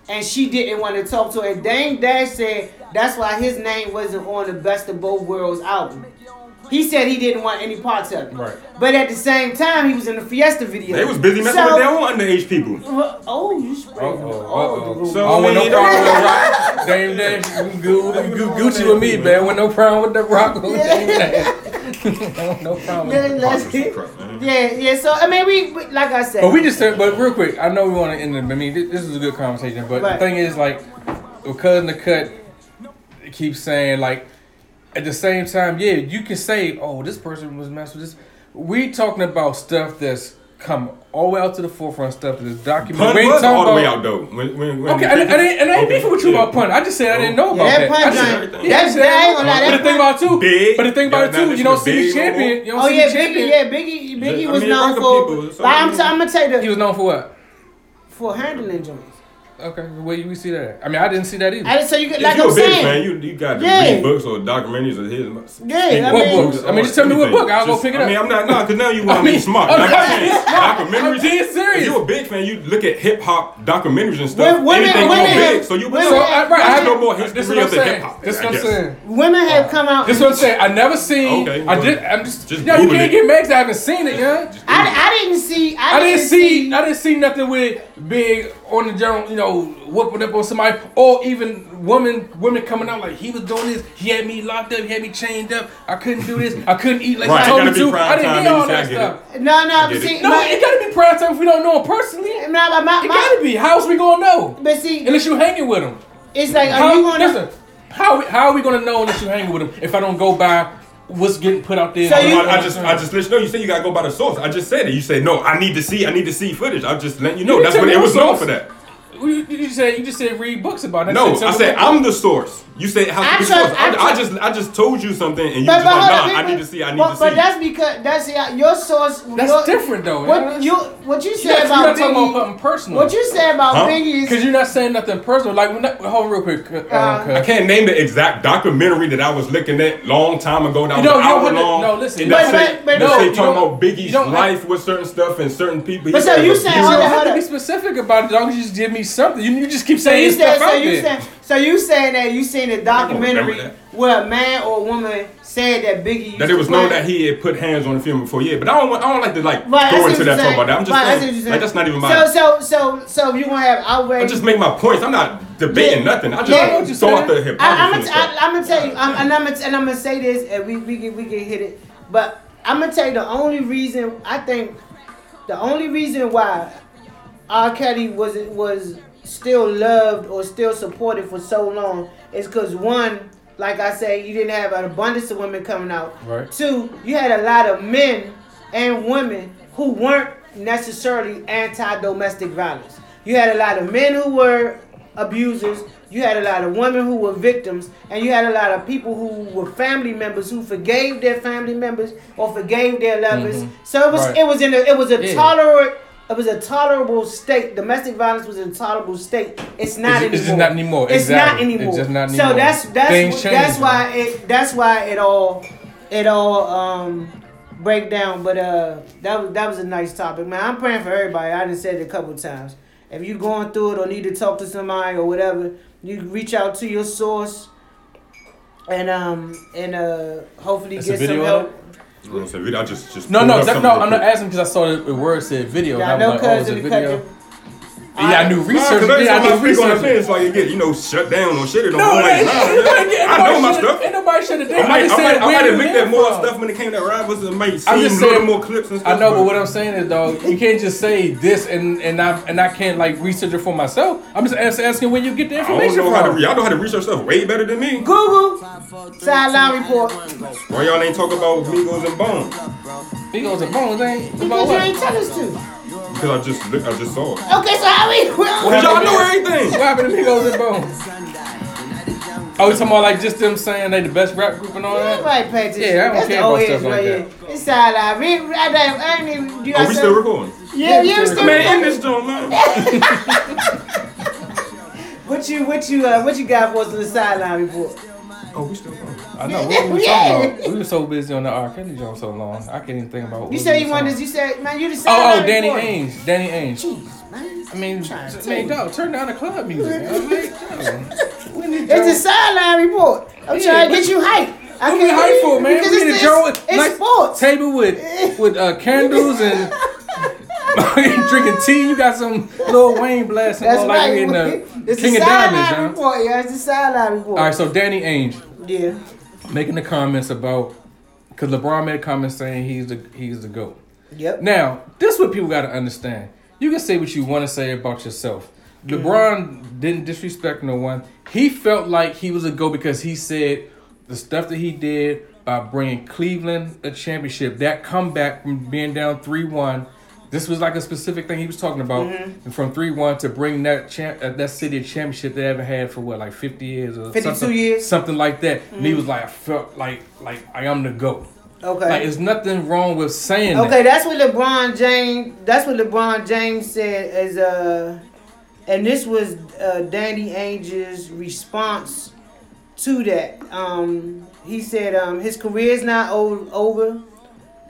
And she didn't want to talk to her. And Dame Dash said that's why his name wasn't on the Best of Both Worlds album. He said he didn't want any parts of it. Right. But at the same time, he was in the Fiesta video. They was busy messing So- with their own underage people. Well, Oh, you spraying Uh-oh, uh-oh. Oh, So- I don't want no problem with don't- rock. Dame Dash, you Gu- Gu- Gucci with me, man. Want no problem with the rock. Dame Dash. no problem. Let's- let's- yeah, yeah. So I mean, we, we like I said. But we just said, but real quick, I know we want to end. The, I mean, this, this is a good conversation, but Right. the thing is, like, because the cut keeps saying, like, at the same time, yeah, you can say, oh, this person was messed with this. We talking about stuff that's come all the way out to the forefront, stuff that's documented. Pun We ain't was talking all the way out though. When, when, when Okay, and, and, and I ain't beefing with you about pun. I just said I didn't know about Yeah, that. Pun I Giant. just- That's- yeah, that ain't gonna But the thing about it too, Big. but the thing about it too, you don't see the big no champion. You don't Oh see yeah, the champion. Biggie. Yeah, Biggie. Biggie I was mean, known for. people, so like, I I'm, mean- t- I'm gonna tell you He was known for what? for handling joints. Okay, where you we see that? I mean, I didn't see that either. I so you get If like you're I'm a big saying. fan, you you got to Yeah. read books or documentaries of his. Yeah, I What mean- books? I mean, just tell me what book. I'll go Just- pick it I mean, up. I'm not no, because now you want I to be smart. I'm Like not I'm saying, smart. documentaries. I'm being serious. You're a big fan, you look at hip hop documentaries and stuff. Women- women- anything women go have- big, so you women so have- I, right, I women- know more This is history of the hip hop. This is I what I'm saying. Women have uh, come out. This is what I'm saying. I never seen. Okay, I did. I'm just just. No, you can't it. get mad 'cause I haven't seen it, yeah. I, I didn't see. I, I didn't see. I didn't see nothing with big on the general. You know, whooping up on somebody, or even women. Women coming out like he was doing this. He had me locked up. He had me chained up. I couldn't do this. I couldn't eat like Right, he told gotta me to. I didn't time, hear all you say, I that get stuff. No, no, I but get see, it. No, my, it gotta be prime time if we don't know him personally. It no, but my, my, gotta be. How's we gonna know? But see, Unless you hanging with him. it's like, are How, you gonna? listen, how how are we gonna know unless you hanging with him if I don't go by what's getting put out there? So you- I, I just, I just let you know. You said you gotta go by the source. I just said it. You said no. I need to see. I need to see footage. I'm just letting you know. You That's what it was known for that. You, you, you said you just said read books about it. No, tell I said I'm the source. You said it has I trust- source. I I, I just, I just told you something, and you But, just but like, hold nah. on, I need to see. I need but, to see. But that's because that's yeah, your source. That's your, different though. What you what you You're said not, you're about not talking about Biggie? something personal. What you said about Huh? Biggie Because you're not saying nothing personal. Like, when that, hold on real quick. Uh, Uh. I can't name the exact documentary that I was looking at long time ago. That You was don't- an you don't hour have to- long. no, listen, And you that don't say, have- but- that but- say you talking don't- about Biggie's you don't have- life with certain stuff and certain people. But so He you was saying You all abused. that- don't have to hold be up. specific about it. As long as you just give me something. You, you just keep so saying you said stuff so out you there. So you saying that you seen a documentary where a man or a woman said that Biggie That it was known that he had put hands on the film before, yeah. But I don't, I don't like to like Right, go into that talk about that. I'm just Right, I saying, you're like that's not even my. So so so so you gonna have outrage? I just make my points. I'm not debating Yeah. nothing. I just Yeah, I throw out the I, I'm hypocrisy. gonna. I'm gonna tell you, I'm, and I'm gonna and I'm gonna say this, and we we can we can hit it. But I'm gonna tell you the only reason I think the only reason why R. Kelly was was still loved or still supported for so long is because one, like I say, you didn't have an abundance of women coming out. Right. Two, you had a lot of men and women who weren't necessarily anti-domestic violence. You had a lot of men who were abusers. You had a lot of women who were victims, and you had a lot of people who were family members who forgave their family members or forgave their lovers. Mm-hmm. So it was Right. it was in a it was a Yeah. tolerant it was a tolerable state. Domestic violence was a tolerable state. It's not It's- anymore. it's just not anymore. It's Exactly. not anymore. It's just not So that's that's Things that's change, why it that's why it all it all um break down. But uh that was that was a nice topic, man. I'm praying for everybody. I done said it a couple times. If you're going through it or need to talk to somebody or whatever, you reach out to your source and um and uh hopefully That's get some help. You know what I'm saying? I just, just No, no, up that, no. I'm not asking because I saw the, the word said video. Yeah, I and know I was like, oh, cuz it's a in the video. Yeah, I knew Nah, research. 'cause every Yeah, I time knew I on the research. fence, like you get, you know, shut down or shit. It don't No, go like, nah, ain't, man. nobody- ain't I know my stuff. Ain't nobody should have. I I might, I might, I might have looked hear at more stuff when it came to rivals and might I'm see just saying- more clips and stuff. I know, but what I'm saying is, though, you can't just say this and and I and I can't like research it for myself. I'm just ask, asking where you get the information I don't information know how to. Re- y'all know how to research stuff way better than me. Google sideline report. Why y'all ain't talk about Migos and Bone? Migos and Bones ain't about Because you ain't tell us to. Because I just look, I just saw it. Okay, so how we Cause y'all know everything. What happened to Migos and Bones? Oh, you talking about like just them saying they the best rap group and all that? Right, pay attention. Yeah, I don't That's care about stuff heads like right that. It's sideline. We, I, don't- I ain't even. Do you Are we still say- recording? Yeah, yeah, we we still still Man, in this joint, man. What you, what you, uh, what you got for us in the sideline report? Oh, we still going. I know. What were we talking about? We were so busy on the R. Kelly joint so long. I can't even think about. What You we said were you wanted. talking You said, man, you the about. sideline Oh, oh, Danny report. Ainge. Danny Ainge. Jeez, man. I mean, trying to I tell dog, turn down the club music. man. I'm like, yo, we need It's the Joe- sideline report. I'm Yeah, trying to get you hype. I What we can't hype for, man? Because We need it's, a Joe it's, with it's nice sports. table with with uh, candles and drinking tea. You got some Lil Wayne blasting That's on like right. in the it's King the of Diamonds, huh? Yeah, it's the sideline report. All right, so Danny Ainge Yeah. making the comments about because LeBron made a comment saying he's the he's the goat. Yep. Now, this is what people got to understand. You can say what you want to say about yourself. LeBron didn't disrespect no one. He felt like he was a go because he said the stuff that he did by bringing Cleveland a championship, that comeback from being down three one. This was like a specific thing he was talking about, Mhm. and from three one to bring that champ, uh, that city a championship they haven't had for what like fifty years or 52 something, years. something like that. And he was like, I felt like like I am the goat. Okay. Like, there's nothing wrong with saying Okay, that. that's what LeBron James. That's what LeBron James said as uh, and this was uh, Danny Ainge's response to that. Um, he said um, his career is not over.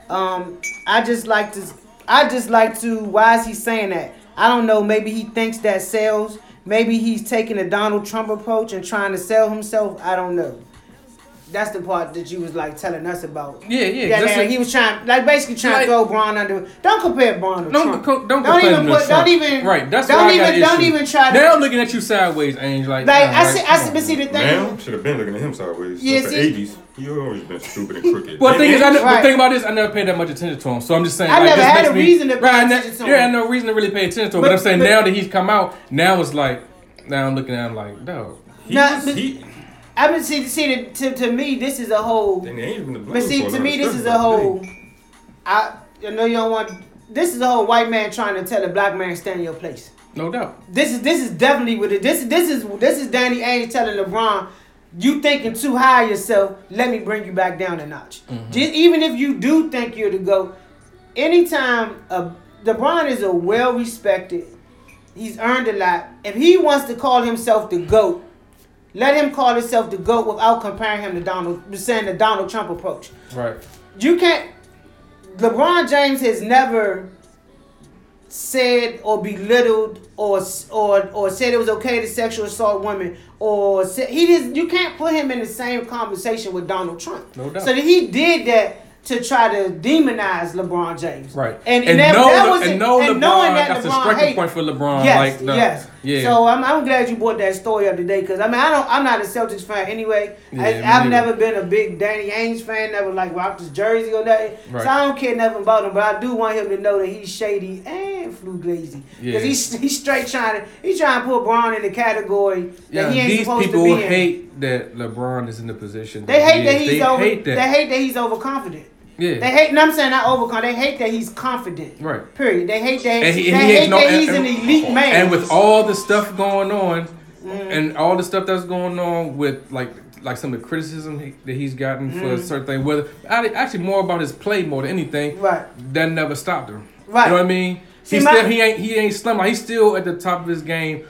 Um, I just like to. I just like to. Why is he saying that? I don't know. Maybe he thinks that sells. Maybe he's taking a Donald Trump approach and trying to sell himself. I don't know. That's the part that you was like telling us about. Yeah, yeah, Yeah, that's man, it. he was trying, like basically trying Like- to throw Bron under. Don't compare Bron to Don't Trump. co- don't, don't compare even him to put. Trump. Don't even. right. That's don't why I even. got don't issue. even try to. Now I'm looking at you sideways, Angel. Like, Like, nah, I like, see- I see- but see the man. thing- Now, should have been looking at him sideways. Yeah, Since see- the 80s. You always been stupid and crooked. Well, the thing is, I And- Right. the thing about this, I never paid that much attention to him. So I'm just saying, I like, never this had makes a me- reason to pay right, attention to him. Yeah, I had no reason to really pay attention to him. But, But- I'm saying but- now that he's come out, now it's like, now I'm looking at him like, no. he Nah, was- he- I mean, see, see, to, to, to me, this is a whole. Then they ain't even the blame But see, to me, this is a whole. I, I know you don't want. This is a whole white man trying to tell a black man stand in your place. No doubt. This is this is definitely what it. This this is this is Danny Ainge telling LeBron, you thinking too high yourself. Let me bring you back down a notch. Just, even if you do think you're the go, anytime uh, LeBron is a well respected, he's earned a lot. If he wants to call himself the goat, let him call himself the goat without comparing him to Donald, saying the Donald Trump approach. Right. You can't. LeBron James has never said or belittled or or or said it was okay to sexual assault women or said, he just you can't put him in the same conversation with Donald Trump. No doubt. So that he did that to try to demonize LeBron James. Right. And, And that, know that was and know and LeBron, knowing that that's a striking point for LeBron, Yes, like the- yes. Yeah. So I'm, I'm glad you brought that story up today because I mean I don't I'm not a Celtics fan anyway. Yeah, I, I've neither. never been a big Danny Ainge fan. Never like rocked his jersey or nothing. Right. So I don't care nothing about him. But I do want him to know that he's shady and flu glazy Yeah. because he's he's straight trying to he's trying to put Bron in the category that Yeah, he ain't these supposed people to be in. hate that LeBron is in the position. They hate that he's They over. hate that. They hate that he's overconfident. Yeah. They hate. No, I'm saying not overconfident. They hate that he's confident. Right. Period. They hate that. And he, they he hate no, that and, he's an elite man. And with all the stuff going on, Mm. and all the stuff that's going on with like like some of the criticism he, that he's gotten for Mm. certain thing, whether actually more about his play more than anything, Right. that never stopped him. Right. You know what I mean? See, he my- still he ain't he ain't slim. Like he's still at the top of his game.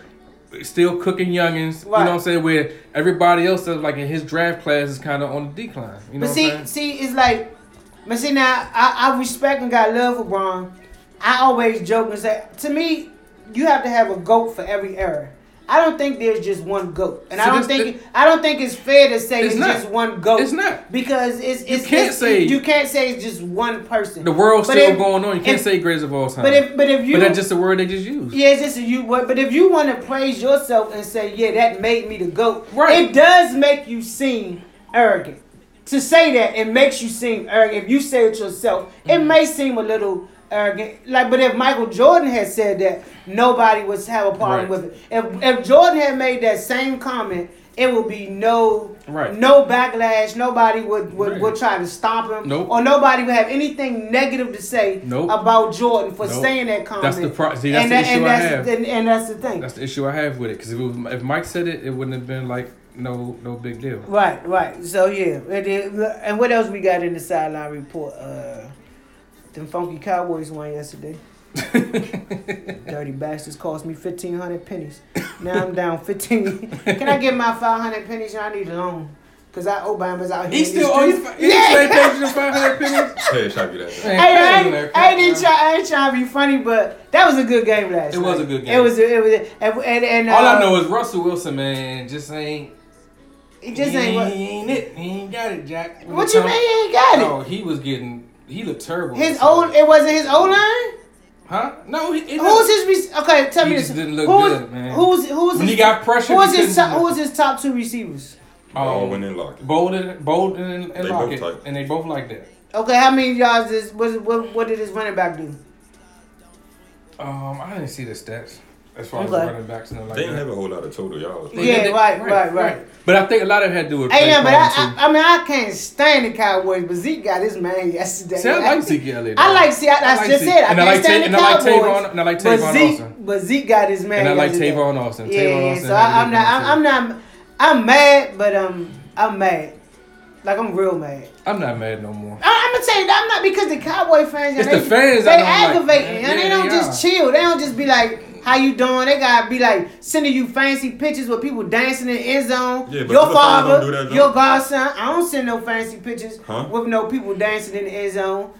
Still cooking youngins, you know what I'm saying? Where everybody else is like in his draft class is kind of on the decline. You know But see, see, it's like, but see now, I, I respect and got love for Bron. I always joke and say, to me, you have to have a goat for every era. I don't think there's just one goat, and I don't think I don't think it's fair to say It's it's, just one goat. It's not. because it's it's can't it's, say- you can't say it's just one person. The world's But still if- going on. You can't if- say greatest of all time. But if but if you but that's just a word they just use. Yeah, it's just a you. But but if you want to praise yourself and say, "Yeah, that made me the goat," Right. It does make you seem arrogant. To say that it makes you seem arrogant. If you say it yourself, it Mm-hmm. may seem a little arrogant. Like, but if Michael Jordan had said that, nobody would have a problem Right. with it. If if Jordan had made that same comment. It would be no, Right. no backlash. Nobody would, would, Right. would try to stop him, Nope. or nobody would have anything negative to say Nope. about Jordan for Nope. saying that comment. That's the pro- see, that's and the that- issue and I that's, have. And, and that's the thing. That's the issue I have with it. Because if, if Mike said it, it wouldn't have been like no no big deal. Right, right. So yeah, it is, and what else we got in the sideline report? Uh, them funky Cowboys won yesterday. Dirty bastards cost me fifteen hundred pennies. Now I'm down fifteen. Can I get my five hundred pennies? I need a loan. Cause I Obama's out here. He still these owe you. streets. Still ain't paid you the five hundred pennies. Hey, should I get that? Hey, I ain't, I ain't try, I ain't trying to be funny, but that was a good game last year. It night. was a good game. It was. It was. And, and, and All I uh, know is Russell Wilson, man, just ain't. He just he ain't. What, He ain't it. He ain't got it, Jack. When what you mean? He ain't got it. Oh, he was getting. He looked terrible. His old. It wasn't his O line. Huh? No. He, it Who's his? Rec- okay, tell He me just this. didn't look who's, good, man. Who's who's When his, he got pressured, Who's he his couldn't top? Who's his top two receivers? all went in Lockett. Baldwin, Baldwin, and, and They Lockett, tight. and they both like that. Okay, how many yards is what, what what did his running back do? Um, I didn't see the stats as far as Okay. running backs and like They didn't that. have a whole lot of total yards. They- Yeah, they- right, right, right. But I think a lot of it had to do with. Hey, play yeah, but I, too. I, I mean, I can't stand the Cowboys, but Zeke got his man yesterday. See, I like Zeke Elliott. I like, see, I, I, like just Zeke. said, I And I can't like stand Ta- the and I like Cowboys. Tavon- and I like but Tavon Zeke, Austin. But Zeke got his man And I like yesterday. Tavon Austin. Yeah, Tavon yeah, Austin so had a I, I'm good not, game, I'm, I'm not, I'm mad, but um, I'm mad. Like, I'm real mad. I'm not mad no more. I, I'm gonna tell you, I'm not because the Cowboy fans. It's they, the fans They don't like. aggravating, Yeah, and they they don't just chill. They don't just be like, "How you doing?" They gotta be like sending you fancy pictures with people dancing in the end zone. Yeah, but your other fans don't father, do that, your godson. I don't send no fancy pictures Huh? with no people dancing in the end zone.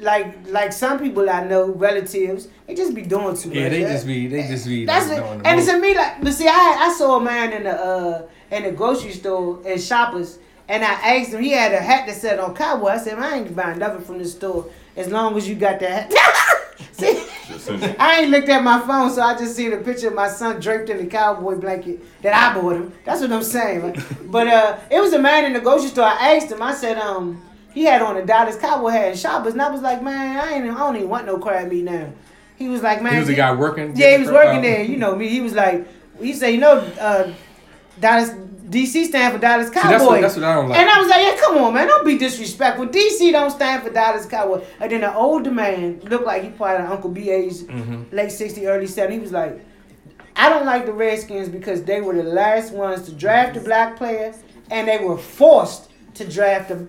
Like like some people I know, relatives, they just be doing too Yeah, much. they just be, they just be. That's like, it. doing the And most. to me, like, but see, I I saw a man in the uh in the grocery store in Shoppers, and I asked him. He had a hat that said on Cowboy. I said, I ain't buying nothing from this store as long as you got that hat. see, I ain't looked at my phone, so I just seen a picture of my son draped in the cowboy blanket that I bought him. That's what I'm saying. right? but uh, it was a man in the grocery store. I asked him. I said, um, he had on a Dallas Cowboy hat and Shoppers, and I was like, man, I ain't, I don't even want no crab meat now. He was like, man, He was a guy working. yeah, he was working Um, there. You know me. He was like, he said, you know, uh, Dallas DC stand for Dallas Cowboys. that's what- that's what I don't like. And I was like, yeah, come on, man, don't be disrespectful. DC don't stand for Dallas Cowboys. And then the older man looked like he probably like Uncle B age, Mm-hmm. late 60, early 70. He was like, I don't like the Redskins because they were the last ones to draft a black player, and they were forced to draft a.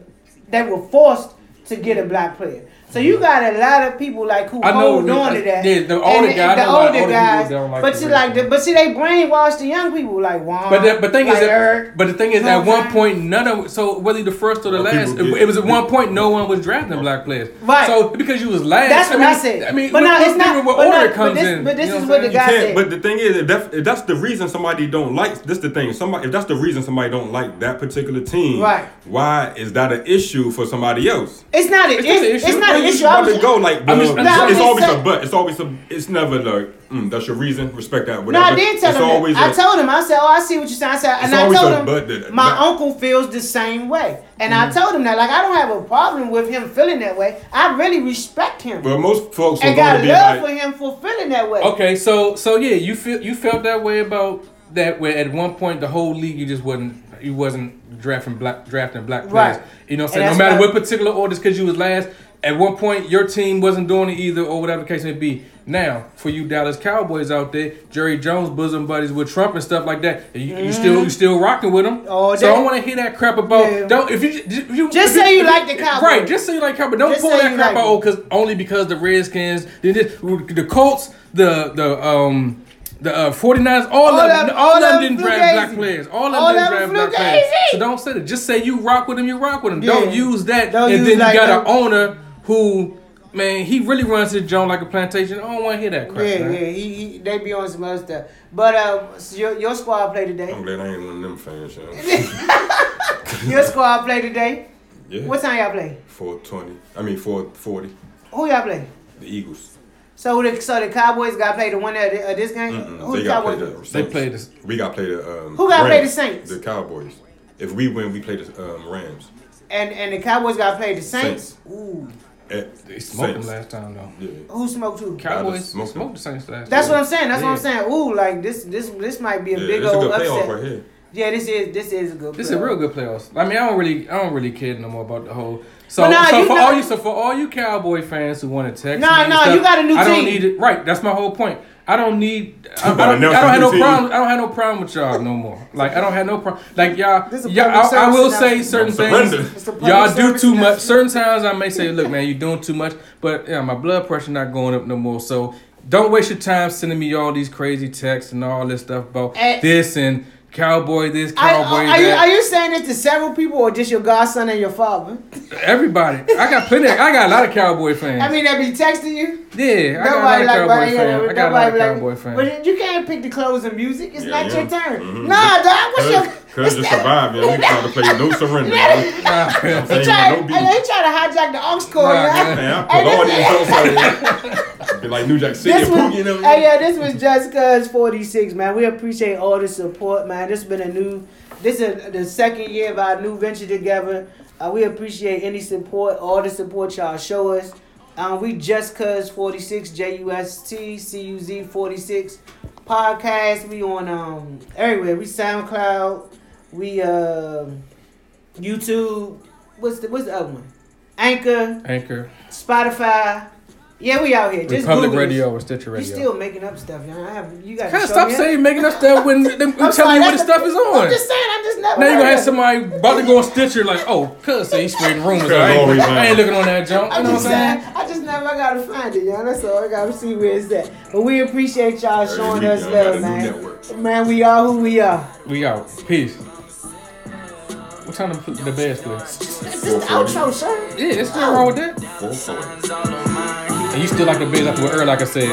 They were forced to get a black player. So you got a lot of people like who I know, hold we- on to that. yeah, the And older guy- I the know a lot of older older guys. don't like but the see, like, the, but see, they brainwash the young people like Juan. But the, but thing is, that, Eric. but the thing is, You know at one point, none of so whether the first or the Well, last, it, it was at one point no one was drafting black players. Right. So because you was last, That's what I, I said. I mean, But what- no, it's not- What but order not- comes but this- in? but this you know is what what the guy- said- but the thing is, if, that, if that's the reason somebody don't like this, the thing. Somebody, if that's the reason somebody don't like that particular team, Right. Why is that an issue for somebody else? It's not. An, It's it's, not an it's, issue. not an Well, issue. You I want was, to go like, I'm well, just- I'm it's I'm always just a but. It's always a. It's never like mm, that's your reason. Respect that. No, Whatever. I did tell it's him. always That. I a- told him. I said, "Oh, I see what you're saying." I said, and I told him but that- my that- uncle feels the same way, and Mm-hmm. I told him that. Like, I don't have a problem with him feeling that way. I really respect him, But most folks are and got to love like, for him for feeling that way. Okay, so so yeah, you feel you felt that way about that where at one point the whole league you just wasn't you wasn't drafting black drafting black players. Right. You know what I'm saying? No matter why- what particular orders because you was last. At one point your team wasn't doing it either or whatever the case may be. Now, for you Dallas Cowboys out there, Jerry Jones bosom buddies with Trump and stuff like that. You, you still you still rocking with him. All so I don't want to hear that crap about Mm-hmm. Yeah. don't if you if you Just if say you if like the Cowboys. Right, just say you like Cowboys. Don't Just pull that crap like out oh, cause only because the Redskins this. The Colts, the the um the uh, 49ers, all, All of them- them, all all of them them didn't flew draft black players. All of them didn't draft flew black players. So don't say that. Just say you rock with them, you rock with them. Yeah. Don't use that. Don't and use then you got that. an owner who, man, he really runs his joint like a plantation. I don't want to hear that crap. Yeah, man. yeah, he, he they be on some other stuff. But uh, so your your squad play today. I'm glad I ain't one of them fans. yo. Your squad play today. Yeah. What time y'all play? 420. I mean 440. Who y'all play? The Eagles. So the so the Cowboys got to play the one of the- of this game. Mm-mm. Who They the got Cowboys? play the They Saints. played this- We got to play the. Um, Who gotta play the Saints? The Cowboys. If we win, we play the um, Rams. and and the Cowboys got to play the Saints. Saints. Ooh, At They smoked them last time though. Yeah. who smoked who? Cowboys smoked smoked, the Saints last That's time. what I'm saying. That's what I'm saying. Ooh, like this this this might be a Yeah, big this a old good playoff upset. Right here. Yeah, this is this is a good. This is a real good playoffs. I mean, I don't really, I don't really care no more about the whole. So, nah, so for know- all you, so for all you Cowboy fans who want to text Nah, me, nah, stuff, you got a new I don't team. need it. Right, that's my whole point. I don't need. I, I, gotta don't, I don't have no team. problem. I don't have no problem with y'all no more. Like I don't have no problem. Like y'all, This is a y'all I, I will say certain things. Surrender. It's a public Y'all do too much. Certain times I may say, "Look, man, you're doing too much," but yeah, my blood pressure not going up no more. So don't waste your time sending me all these crazy texts and all this stuff about Eh. this and cowboy this, Are, cowboy are, that. you are you saying this to several people or just your godson and your father? Everybody. I got plenty. I got a lot of cowboy fans. I mean, they be texting you. yeah, I got a lot Nobody of cowboy buying fans. I got a lot of nobody cowboy like, fans. But you can't pick the clothes and music. It's Yeah, not yeah. your turn. Mhm. Nah, dog. What's your? Cause just survive, yo. We trying to play no surrender. Nah, yo. He Saying try, no beef. hey, he try to hijack the aux cord, Nah, yeah. Man, I Hey, put all this- these jokes out Be like New Jack City This and was, Pookie and them. hey, yeah, this was just cause 46, man. We appreciate all the support, man. This has been a new this is the second year of our new venture together. Uh, we appreciate any support, all the support y'all show us. Um, we just cuz 46 J U S T C U Z 46 podcast. We on um everywhere. We SoundCloud. We uh YouTube. What's the what's the other one? Anchor, Anchor, Spotify. Yeah, we out here. Just Republic Google. Radio, or Stitcher Radio. You Radio. still making up stuff, y'all. I have you got Kind of stop saying making up stuff when them, I'm tell sorry, me what the stuff is on. I'm just saying. I'm just never. now you heard gonna have somebody about to go on Stitcher like, oh, cuz say he's spreading rumors. Cuz I ain't, I ain't looking on that junk. You I'm know what just I'm saying? saying. I just never I gotta find it, y'all. That's all. I gotta see where it's at. But we appreciate y'all showing us y'all love, man. Man, we are who we are. We out. Peace. What time the, the Bears play? This is the outro, sir. Yeah, there's nothing wrong with that. 440. And you still like the Bears after what Earl like I said.